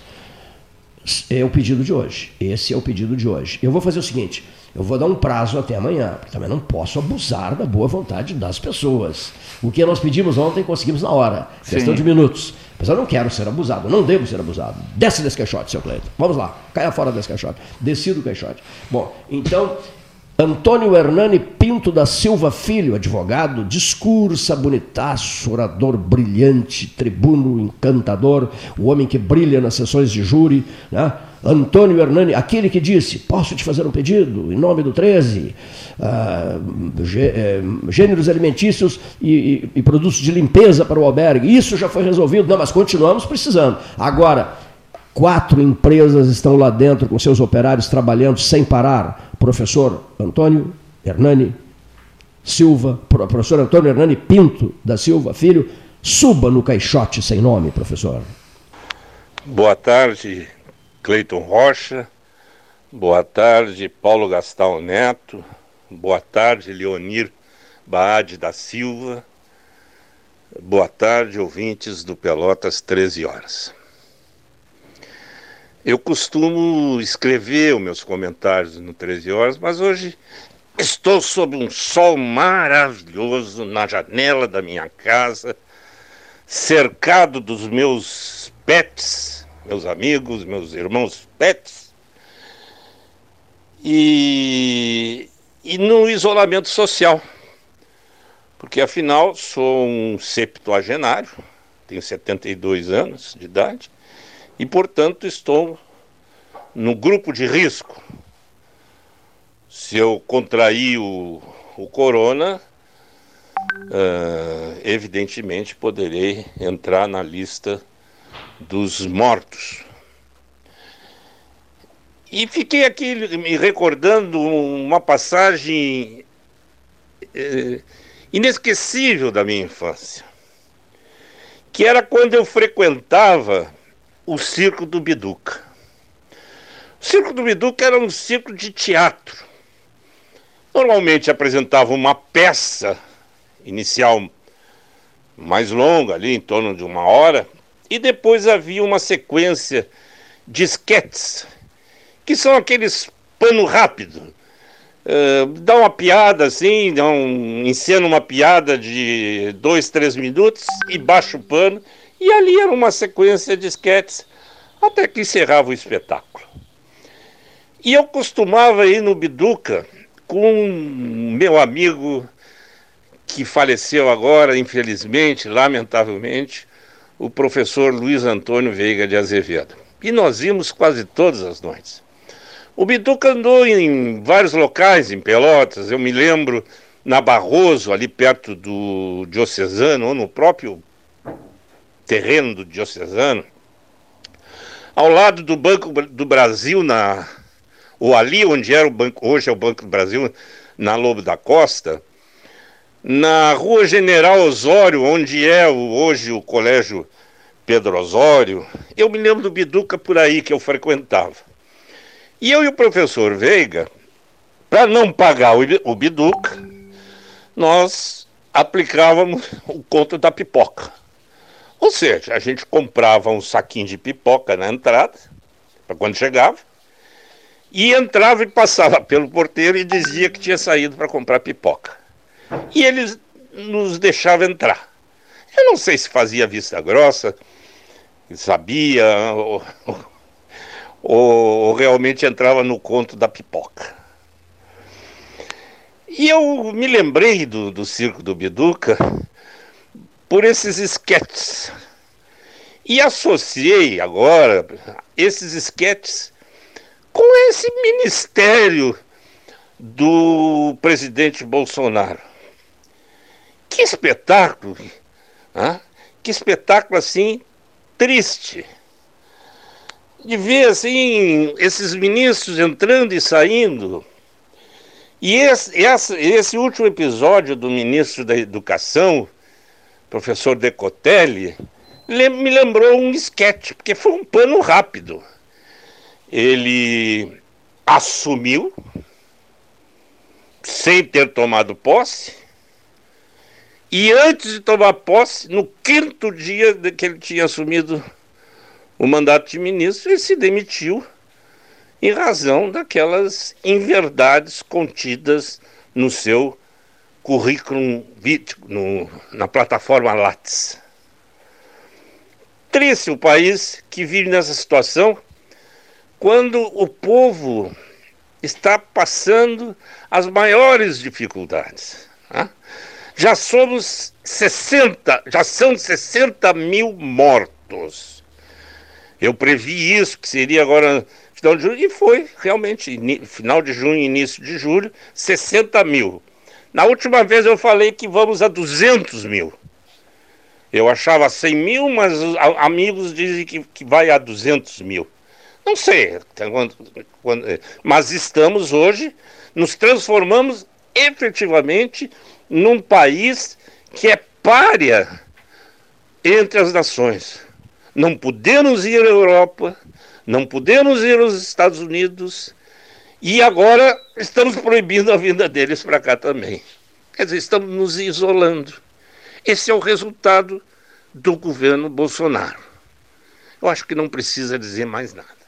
É o pedido de hoje. Esse é o pedido de hoje. Eu vou fazer o seguinte eu vou dar um prazo até amanhã, porque também não posso abusar da boa vontade das pessoas. O que nós pedimos ontem, conseguimos na hora, Sim. questão de minutos. Mas eu não quero ser abusado, não devo ser abusado. Desce desse caixote, seu Cleiton. Vamos lá, caia fora desse caixote. Desci do caixote. Bom, então, Antônio Hernani Pinto da Silva Filho, advogado, discursa bonitaço, orador brilhante, tribuno encantador, o homem que brilha nas sessões de júri, né? Antônio Hernani, aquele que disse: Posso te fazer um pedido em nome do 13? Ah, eh, gêneros alimentícios e, e, e, produtos de limpeza para o albergue. Isso já foi resolvido, não, mas continuamos precisando. Agora, quatro empresas estão lá dentro com seus operários trabalhando sem parar. Professor Antônio Hernani Silva, professor Antônio Hernani Pinto da Silva, filho, suba no caixote sem nome, professor. Boa tarde, Cleiton Rocha, boa tarde, Paulo Gastal Neto, boa tarde, Leonir Baade da Silva, boa tarde, ouvintes do Pelotas 13 Horas. Eu costumo escrever os meus comentários no 13 Horas, mas hoje estou sob um sol maravilhoso na janela da minha casa, cercado dos meus pets meus amigos, meus irmãos pets, e, e no isolamento social. Porque afinal sou um septuagenário, tenho 72 anos de idade, e portanto estou no grupo de risco. Se eu contrair o, o corona, uh, evidentemente poderei entrar na lista dos mortos. E fiquei aqui me recordando uma passagem eh, inesquecível da minha infância, que era quando eu frequentava o Circo do Biduca. O Circo do Biduca era um circo de teatro. Normalmente apresentava uma peça inicial mais longa, ali em torno de uma hora, e depois havia uma sequência de esquetes, que são aqueles pano rápido. Uh, dá uma piada assim, dá um, encena uma piada de dois, três minutos e baixa o pano. E ali era uma sequência de esquetes até que encerrava o espetáculo. E eu costumava ir no Biduca com meu amigo que faleceu agora, infelizmente, lamentavelmente, o professor Luiz Antônio Veiga de Azevedo. E nós íamos quase todas as noites. O Bituca andou em vários locais, em Pelotas, eu me lembro na Barroso, ali perto do Diocesano, ou no próprio terreno do Diocesano, ao lado do Banco do Brasil, na, ou ali onde era o banco, hoje é o Banco do Brasil, na Lobo da Costa, na Rua General Osório, onde é hoje o Colégio Pedro Osório, eu me lembro do Biduca por aí que eu frequentava. E eu e o professor Veiga, para não pagar o Biduca, nós aplicávamos o conto da pipoca. Ou seja, a gente comprava um saquinho de pipoca na entrada, para quando chegava, e entrava e passava pelo porteiro e dizia que tinha saído para comprar pipoca. E eles nos deixavam entrar. Eu não sei se fazia vista grossa, sabia, ou, ou, ou realmente entrava no conto da pipoca. E eu me lembrei do, do Circo do Biduca por esses esquetes. E associei agora esses esquetes com esse ministério do presidente Bolsonaro. Que espetáculo! Hein? Que espetáculo assim triste de ver assim esses ministros entrando e saindo. E esse, esse, esse último episódio do ministro da Educação, professor Decotelli, me lembrou um esquete, porque foi um pano rápido. Ele assumiu, sem ter tomado posse, e antes de tomar posse, no quinto dia que ele tinha assumido o mandato de ministro, ele se demitiu em razão daquelas inverdades contidas no seu currículo no, na plataforma Lattes. Triste o país que vive nessa situação quando o povo está passando as maiores dificuldades. Né? Já somos 60, já são 60 mil mortos. Eu previ isso, que seria agora final de julho, e foi realmente, final de junho, início de julho, 60 mil. Na última vez eu falei que vamos a 200 mil. Eu achava 100 mil, mas amigos dizem que, que vai a 200 mil. Não sei, mas estamos hoje, nos transformamos efetivamente num país que é párea entre as nações. Não podemos ir à Europa, não podemos ir aos Estados Unidos e agora estamos proibindo a vinda deles para cá também. Quer dizer, estamos nos isolando. Esse é o resultado do governo Bolsonaro. Eu acho que não precisa dizer mais nada.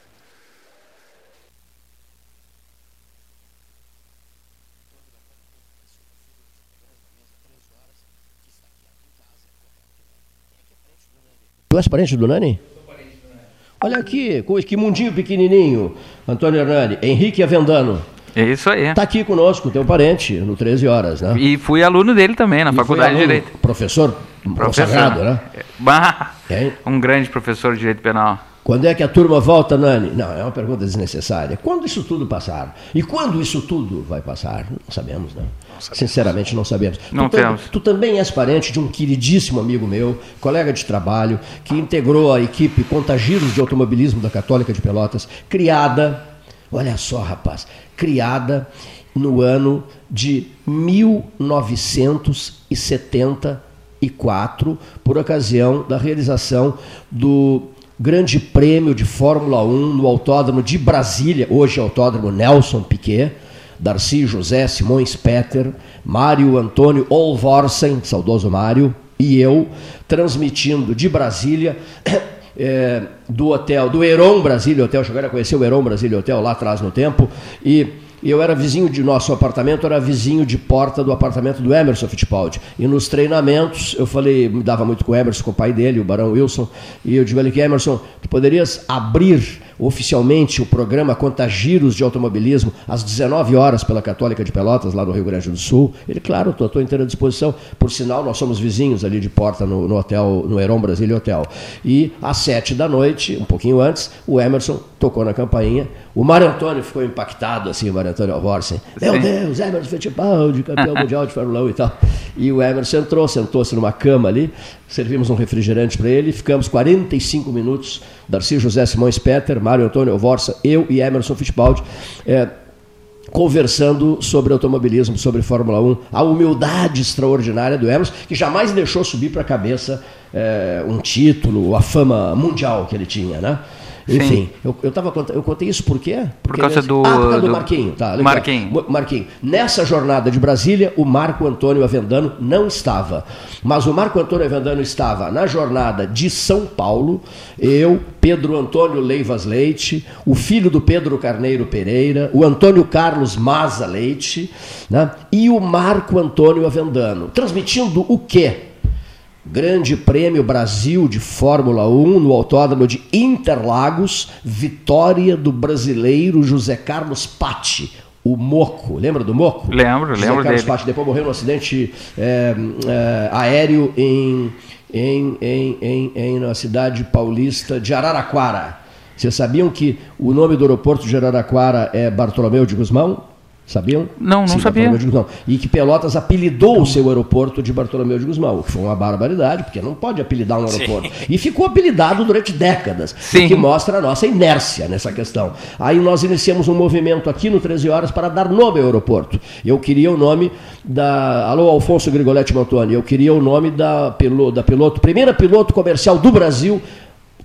Tu és parente do Nani? Olha aqui, que mundinho pequenininho. Antônio Hernani, Henrique Avendano. É isso aí. Está aqui conosco, teu parente, no 13 horas, né? E fui aluno dele também, na E Faculdade de Direito. Professor, Professor. consagrado, né? Bah, um grande professor de Direito Penal. Quando é que a turma volta, Nani? Não, é uma pergunta desnecessária. Quando isso tudo passar? E quando isso tudo vai passar? Não sabemos, né? Sinceramente, não sabemos. Não tu, temos. Tu também és parente de um queridíssimo amigo meu, colega de trabalho, que integrou a equipe Contagiros de Automobilismo da Católica de Pelotas, criada, olha só, rapaz, criada no ano de 1974, por ocasião da realização do Grande Prêmio de Fórmula 1 no Autódromo de Brasília, hoje é Autódromo Nelson Piquet, Darcy José Simões Peter, Mário Antônio Olvorsen, saudoso Mário, e eu, transmitindo de Brasília, eh, do hotel, do Heron Brasília Hotel, chegaram a conhecer o Heron Brasília Hotel lá atrás no tempo, e eu era vizinho de nosso apartamento, era vizinho de porta do apartamento do Emerson Fittipaldi. E nos treinamentos, eu falei, me dava muito com o Emerson, com o pai dele, o Barão Wilson, e eu digo ali que Emerson, tu poderias abrir oficialmente o programa Contagiros de Automobilismo às 19 horas pela Católica de Pelotas, lá no Rio Grande do Sul. Ele, claro, estou à inteira disposição. Por sinal, nós somos vizinhos ali de porta no, no hotel, no Heron Brasília Hotel. E às 7 da noite, um pouquinho antes, o Emerson tocou na campainha. O Mário Antônio ficou impactado, assim, o Mário Antônio Alvorsen. Meu. Deus, Emerson Fittipaldi, campeão mundial de Fórmula 1 e tal. E o Emerson entrou, sentou-se numa cama ali, servimos um refrigerante para ele, ficamos 45 minutos, Darcy José Simões Peter, Mário Antônio Alvorsa, eu e Emerson Fittipaldi, eh, conversando sobre automobilismo, sobre Fórmula 1, a humildade extraordinária do Emerson, que jamais deixou subir para a cabeça eh, um título, a fama mundial que ele tinha, né? Enfim, eu, eu, tava, eu contei isso por quê? Porque por causa do, ah, por causa do, do Marquinho. Tá, Marquinho. Marquinho. Nessa jornada de Brasília, o Marco Antônio Avendano não estava. Mas o Marco Antônio Avendano estava na jornada de São Paulo, eu, Pedro Antônio Leivas Leite, o filho do Pedro Carneiro Pereira, o Antônio Carlos Maza Leite né, e o Marco Antônio Avendano. Transmitindo o quê? Grande Prêmio Brasil de Fórmula 1 no Autódromo de Interlagos, vitória do brasileiro José Carlos Patti, o Moco. Lembra do Moco? Lembro, José lembro Carlos dele. Patti depois morreu num acidente é, é, aéreo em, em, em, em, em, na cidade paulista de Araraquara. Vocês sabiam que o nome do aeroporto de Araraquara é Bartolomeu de Guzmão? Sabiam? Não, não Sim, sabia. E que Pelotas apelidou o seu aeroporto de Bartolomeu de Guzmão, o que foi uma barbaridade, porque não pode apelidar um aeroporto. Sim. E ficou apelidado durante décadas, Sim. o que mostra a nossa inércia nessa questão. Aí nós iniciamos um movimento aqui no 13 Horas para dar nome ao aeroporto. Eu queria o nome da. Alô, Alfonso Grigoletti Montoni, eu queria o nome da piloto, da piloto, primeira piloto comercial do Brasil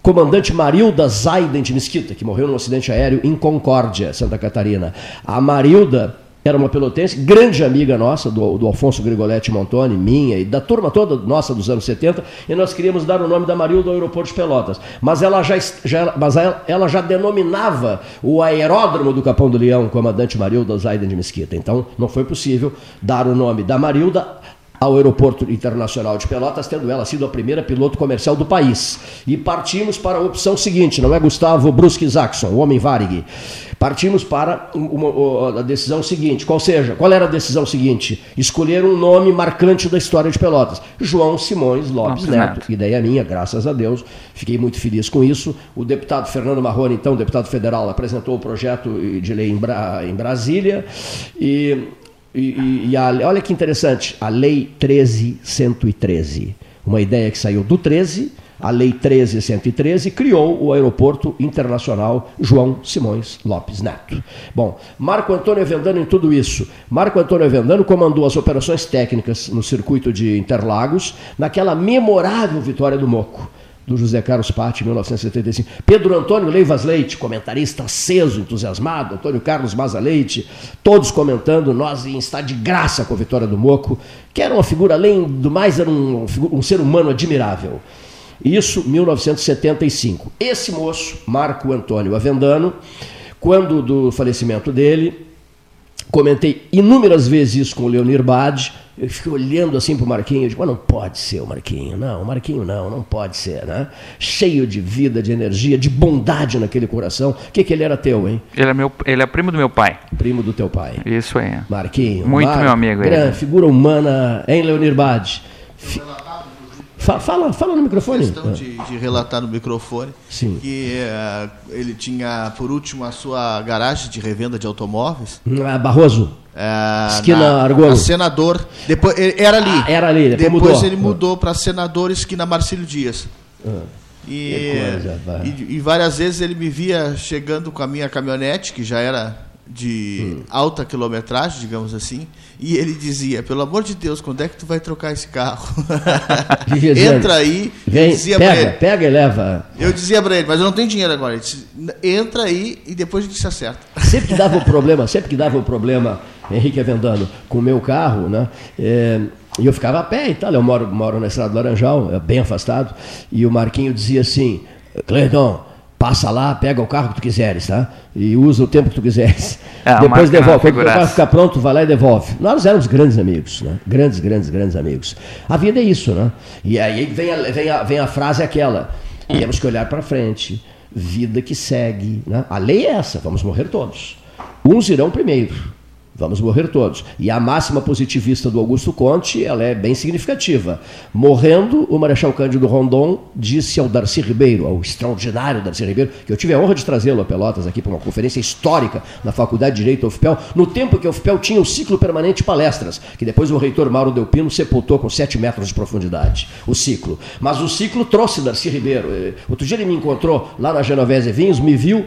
comandante Marilda Zaiden de Mesquita, que morreu num acidente aéreo em Concórdia, Santa Catarina. A Marilda era uma pelotense, grande amiga nossa, do, do, Alfonso Grigoletti Montoni, minha e da turma toda nossa dos anos 70, e nós queríamos dar o nome da Marilda ao aeroporto de Pelotas. Mas ela já, já, mas ela já denominava o aeródromo do Capão do Leão, comandante Marilda Zaiden de Mesquita. Então não foi possível dar o nome da Marilda ao Aeroporto Internacional de Pelotas, tendo ela sido a primeira piloto comercial do país. E partimos para a opção seguinte, não é Gustavo Brusque Jackson, o homem Varig. Partimos para uma, uma, a decisão seguinte, qual seja, qual era a decisão seguinte? Escolher um nome marcante da história de Pelotas. João Simões Lopes Neto. Neto. Ideia minha, graças a Deus. Fiquei muito feliz com isso. O deputado Fernando Marrone, então, deputado federal, apresentou o projeto de lei em, Bra em Brasília e e, e, e a, olha que interessante, a Lei 13113, uma ideia que saiu do 13, a Lei 13113 criou o Aeroporto Internacional João Simões Lopes Neto. Bom, Marco Antônio Avendano em tudo isso. Marco Antônio Avendano comandou as operações técnicas no circuito de Interlagos, naquela memorável vitória do Moco do José Carlos Patti, 1975. Pedro Antônio Leivas Leite, comentarista aceso, entusiasmado, Antônio Carlos Maza Leite, todos comentando, nós em estar de graça com a vitória do Moco, que era uma figura, além do mais, era um, um ser humano admirável. Isso, 1975. Esse moço, Marco Antônio Avendano, quando do falecimento dele, comentei inúmeras vezes isso com o Leonir Bade, eu fiquei olhando assim para o Marquinho, eu digo, não pode ser o Marquinho, não, o Marquinho não, não pode ser, né? Cheio de vida, de energia, de bondade naquele coração. O que, que ele era teu, hein? Ele é, meu, ele é primo do meu pai. Primo do teu pai. Isso aí. Marquinho. Muito Mar... meu amigo. Grande, ele. figura humana, hein, Leonir Bade? Fi... Fala, fala no microfone. questão de, de, relatar no microfone Sim. que uh, ele tinha, por último, a sua garagem de revenda de automóveis. Ah, Barroso. É, esquina na, Argolo. senador. Depois, era ali. Ah, era ali, depois, depois mudou. ele mudou para senador esquina Marcílio Dias. Ah, e, coisa, e, e, várias vezes ele me via chegando com a minha caminhonete, que já era de hum. alta quilometragem, digamos assim, e ele dizia: pelo amor de Deus, quando é que tu vai trocar esse carro? Entra aí. Vem, pega, pega e leva. Eu dizia para ele, mas eu não tenho dinheiro agora. Ele disse, Entra aí e depois a gente se acerta. Sempre que dava o problema, sempre que dava o problema, Henrique Avendano, com o meu carro, né? É, e eu ficava a pé e tal. Eu moro, moro na estrada do Laranjal, bem afastado. E o Marquinho dizia assim: Cleiton, passa lá, pega o carro que tu quiseres, tá? E usa o tempo que tu quiseres. É, Depois devolve. Quando o carro ficar pronto, vai lá e devolve. Nós éramos grandes amigos, né? Grandes, grandes, grandes amigos. A vida é isso, né? E aí vem a, vem a, vem a frase aquela: temos que olhar para frente. Vida que segue. Né? A lei é essa: vamos morrer todos. Uns irão primeiro. Vamos morrer todos. E a máxima positivista do Augusto Conte, ela é bem significativa. Morrendo, o Marechal Cândido Rondon disse ao Darcy Ribeiro, ao extraordinário Darcy Ribeiro, que eu tive a honra de trazê-lo a Pelotas aqui para uma conferência histórica na Faculdade de Direito UFPEL, no tempo que a UFPEL tinha o ciclo permanente de palestras, que depois o reitor Mauro Delpino sepultou com 7 metros de profundidade, o ciclo. Mas o ciclo trouxe Darcy Ribeiro. Outro dia ele me encontrou lá na Genovese Vinhos, me viu,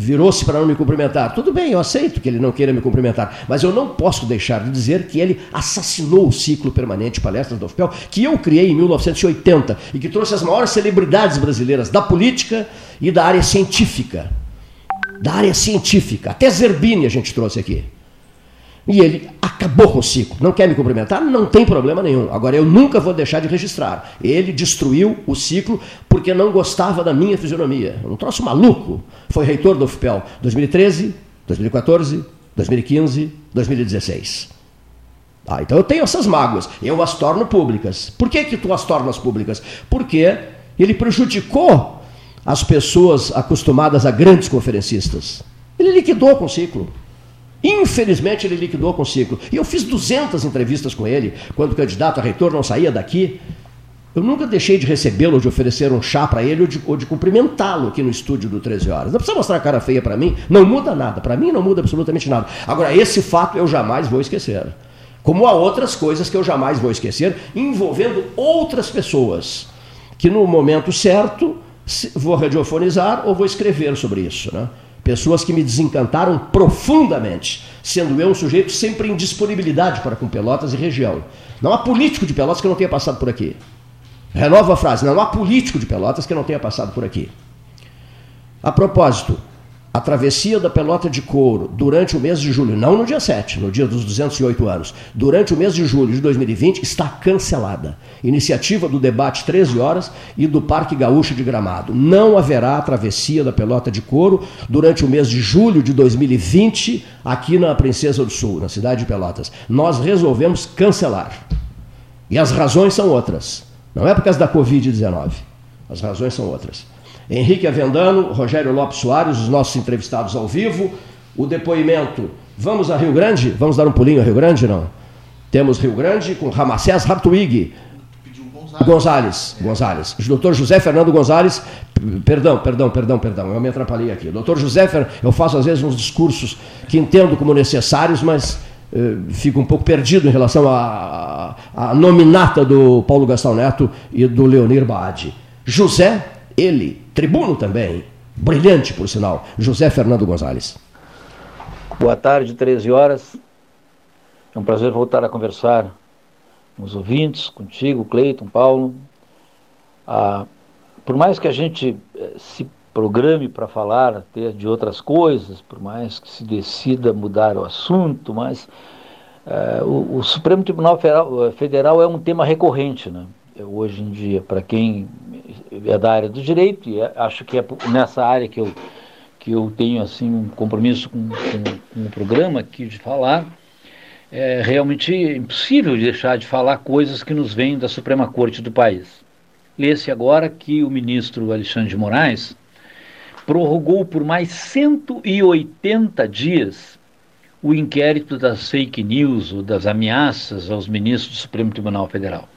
virou-se para não me cumprimentar. Tudo bem, eu aceito que ele não queira me cumprimentar, mas eu não posso deixar de dizer que ele assassinou o ciclo permanente de palestras do UFPEL, que eu criei em 1980 e que trouxe as maiores celebridades brasileiras da política e da área científica. Da área científica. Até Zerbini a gente trouxe aqui. E ele acabou com o ciclo. Não quer me cumprimentar? Não tem problema nenhum. Agora, eu nunca vou deixar de registrar. Ele destruiu o ciclo porque não gostava da minha fisionomia. Um troço maluco. Foi reitor do UFPEL 2013, 2014, 2015, 2016. Ah, então eu tenho essas mágoas. Eu as torno públicas. Por que, que tu as tornas públicas? Porque ele prejudicou as pessoas acostumadas a grandes conferencistas. Ele liquidou com o ciclo. Infelizmente, ele liquidou com o ciclo. E eu fiz 200 entrevistas com ele, quando o candidato a reitor não saía daqui. Eu nunca deixei de recebê-lo, de oferecer um chá para ele ou de, de cumprimentá-lo aqui no estúdio do 13 Horas. Não precisa mostrar a cara feia para mim, não muda nada. Para mim não muda absolutamente nada. Agora, esse fato eu jamais vou esquecer. Como há outras coisas que eu jamais vou esquecer, envolvendo outras pessoas, que no momento certo vou radiofonizar ou vou escrever sobre isso. Né? Pessoas que me desencantaram profundamente, sendo eu um sujeito sempre em disponibilidade para com Pelotas e região. Não há político de Pelotas que não tenha passado por aqui. Renova a frase: não há político de Pelotas que não tenha passado por aqui. A propósito, a travessia da Pelota de Couro durante o mês de julho, não no dia 7, no dia dos 208 anos, durante o mês de julho de 2020 está cancelada. Iniciativa do debate 13 horas e do Parque Gaúcho de Gramado. Não haverá a travessia da Pelota de Couro durante o mês de julho de 2020 aqui na Princesa do Sul, na cidade de Pelotas. Nós resolvemos cancelar. E as razões são outras. Não é por causa da Covid-19. As razões são outras. Henrique Avendano, Rogério Lopes Soares, os nossos entrevistados ao vivo. O depoimento. Vamos a Rio Grande? Vamos dar um pulinho a Rio Grande, não? Temos Rio Grande com Ramacés Hartwig. Gonzalez, Gonzalez. O doutor José Fernando Gonzalez, perdão, perdão, perdão, perdão, eu me atrapalhei aqui. Doutor José eu faço às vezes uns discursos que entendo como necessários, mas eh, fico um pouco perdido em relação à, à nominata do Paulo Gastão Neto e do Leonir Baade. José ele, tribuno também, brilhante por sinal, José Fernando Gonzalez. Boa tarde, 13 horas. É um prazer voltar a conversar com os ouvintes, contigo, Cleiton, Paulo. Ah, por mais que a gente eh, se programe para falar até de outras coisas, por mais que se decida mudar o assunto, mas eh, o, o, Supremo Tribunal Federal, eh, Federal, é um tema recorrente, né? Hoje em dia, para quem é da área do direito e acho que é nessa área que eu, que eu tenho assim um compromisso com, com, com o programa aqui de falar. É realmente impossível deixar de falar coisas que nos vêm da Suprema Corte do país. Lê-se agora que o ministro Alexandre de Moraes prorrogou por mais 180 dias o inquérito das fake news ou das ameaças aos ministros do Supremo Tribunal Federal.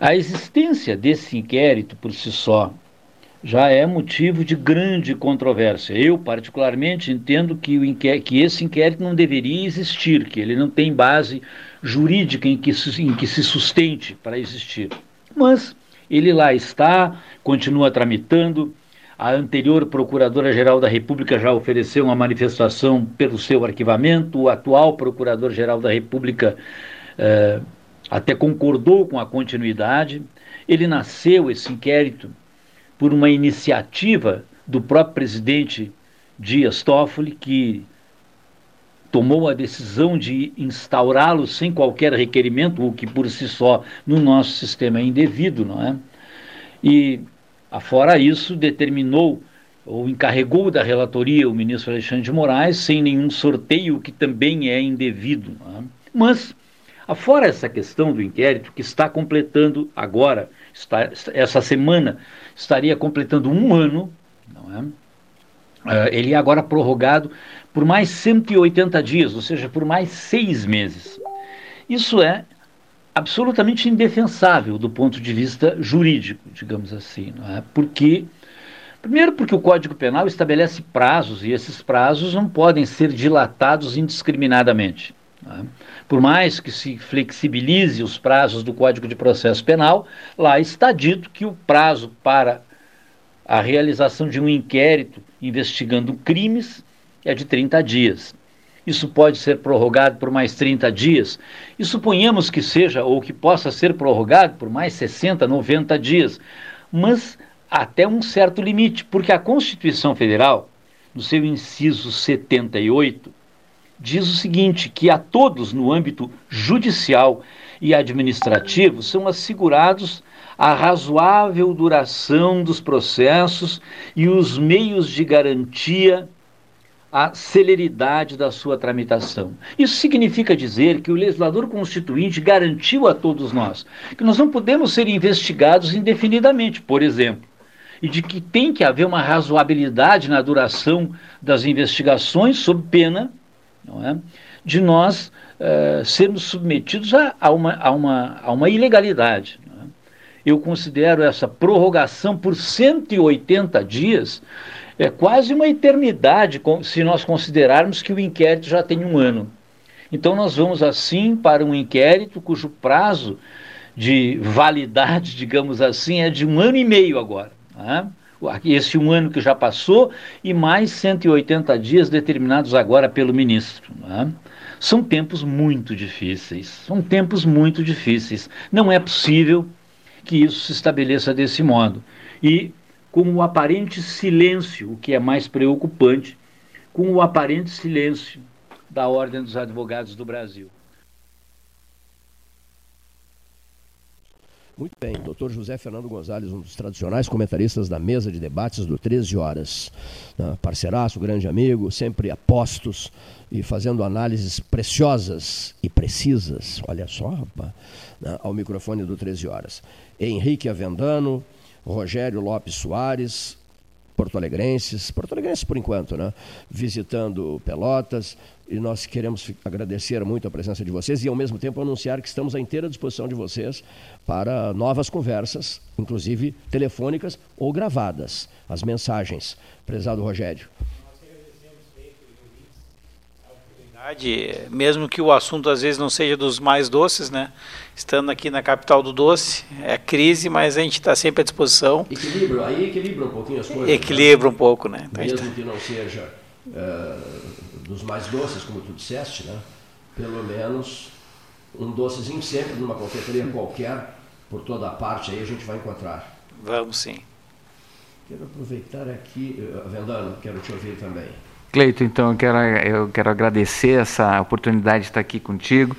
A existência desse inquérito por si só já é motivo de grande controvérsia. Eu, particularmente, entendo que, o que esse inquérito não deveria existir, que ele não tem base jurídica em que, em que se sustente para existir. Mas ele lá está, continua tramitando. A anterior Procuradora-Geral da República já ofereceu uma manifestação pelo seu arquivamento. O atual Procurador-Geral da República. Eh, até concordou com a continuidade. Ele nasceu, esse inquérito, por uma iniciativa do próprio presidente Dias Toffoli, que tomou a decisão de instaurá-lo sem qualquer requerimento, o que por si só no nosso sistema é indevido, não é? E, afora isso, determinou ou encarregou da relatoria o ministro Alexandre de Moraes sem nenhum sorteio, o que também é indevido. É? Mas Afora essa questão do inquérito, que está completando agora, está, essa semana, estaria completando um ano, não é? Uh, ele é agora prorrogado por mais 180 dias, ou seja, por mais seis meses. Isso é absolutamente indefensável do ponto de vista jurídico, digamos assim, não é? Porque Primeiro, porque o Código Penal estabelece prazos e esses prazos não podem ser dilatados indiscriminadamente. É? Por mais que se flexibilize os prazos do Código de Processo Penal, lá está dito que o prazo para a realização de um inquérito investigando crimes é de 30 dias. Isso pode ser prorrogado por mais 30 dias. E suponhamos que seja ou que possa ser prorrogado por mais 60, 90 dias. Mas até um certo limite, porque a Constituição Federal, no seu inciso 78, diz o seguinte: que a todos no âmbito judicial e administrativo são assegurados a razoável duração dos processos e os meios de garantia a celeridade da sua tramitação. Isso significa dizer que o legislador constituinte garantiu a todos nós que nós não podemos ser investigados indefinidamente, por exemplo, e de que tem que haver uma razoabilidade na duração das investigações, sob pena não é, de nós uh, sermos submetidos a, a, uma, a, uma, a uma ilegalidade. É? Eu considero essa prorrogação por 180 dias é quase uma eternidade se nós considerarmos que o inquérito já tem um ano. Então nós vamos assim para um inquérito cujo prazo de validade, digamos assim, é de um ano e meio agora. Né? Esse um ano que já passou e mais 180 dias determinados agora pelo ministro. Né? São tempos muito difíceis. São tempos muito difíceis. Não é possível que isso se estabeleça desse modo. E com o aparente silêncio, o que é mais preocupante, com o aparente silêncio da Ordem dos Advogados do Brasil. Muito bem, doutor José Fernando Gonzalez, um dos tradicionais comentaristas da mesa de debates do 13 Horas. Né? Parceiraço, grande amigo, sempre apostos e fazendo análises preciosas e precisas, olha só, rapaz, né? ao microfone do 13 Horas. Henrique Avendano, Rogério Lopes Soares, porto-alegrenses, porto-alegrenses por enquanto, né? Visitando Pelotas, e nós queremos agradecer muito a presença de vocês e ao mesmo tempo anunciar que estamos à inteira disposição de vocês para novas conversas, inclusive telefônicas ou gravadas, as mensagens. Prezado Rogério. Mesmo que o assunto às vezes não seja dos mais doces, né? Estando aqui na capital do doce, é crise, mas a gente está sempre à disposição. Equilíbrio, aí equilibra um pouquinho as coisas. Equilibra né? um pouco, né? Então, mesmo tá... que não seja uh, dos mais doces, como tu disseste, né? Pelo menos um docezinho sempre numa confeitaria qualquer, por toda a parte aí a gente vai encontrar. Vamos sim. Quero aproveitar aqui, uh, Vendano, quero te ouvir também. Cleito, então eu quero, eu quero agradecer essa oportunidade de estar aqui contigo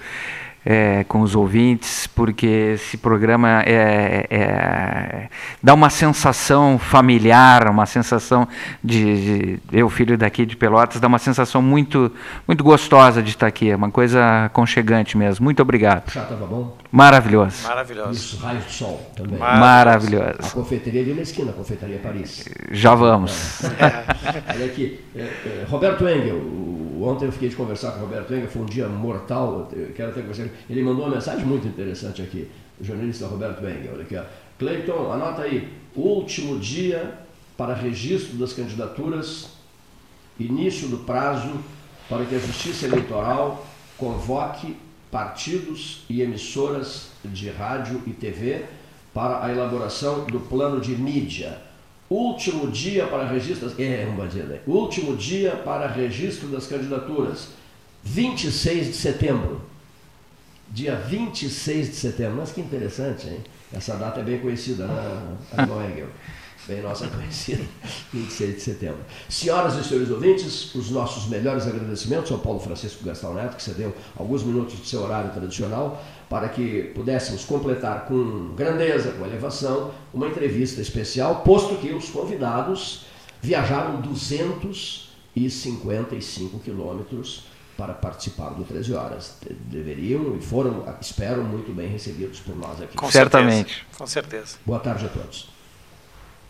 é, com os ouvintes, porque esse programa é, é, dá uma sensação familiar, uma sensação de, de, eu filho daqui de Pelotas, dá uma sensação muito muito gostosa de estar aqui, é uma coisa aconchegante mesmo. Muito obrigado. Já estava bom? Maravilhoso. Maravilhoso. Isso, raio de sol também. Maravilhoso. A confeitaria ali na esquina, a confeitaria Paris. Já vamos. É. Olha aqui, é, é, Roberto Engel, ontem eu fiquei de conversar com o Roberto Engel, foi um dia mortal, quero até conversar ele mandou uma mensagem muito interessante aqui, o jornalista Roberto Engel, olha aqui. Cleiton, anota aí, último dia para registro das candidaturas, início do prazo para que a Justiça Eleitoral convoque partidos e emissoras de rádio e TV para a elaboração do plano de mídia. Último dia para registro. É, um bandido Último dia para registro das candidaturas. 26 de setembro dia 26 de setembro. Mas que interessante, hein? Essa data é bem conhecida, né? Bem nossa conhecida, 26 de setembro. Senhoras e senhores ouvintes, os nossos melhores agradecimentos ao Paulo Francisco Gastão Neto, que cedeu alguns minutos do seu horário tradicional para que pudéssemos completar com grandeza, com elevação, uma entrevista especial, posto que os convidados viajaram 255 quilômetros para participar do 13 Horas. Deveriam e foram, espero, muito bem recebidos por nós aqui. Com Certamente. Certeza. Com certeza. Boa tarde a todos.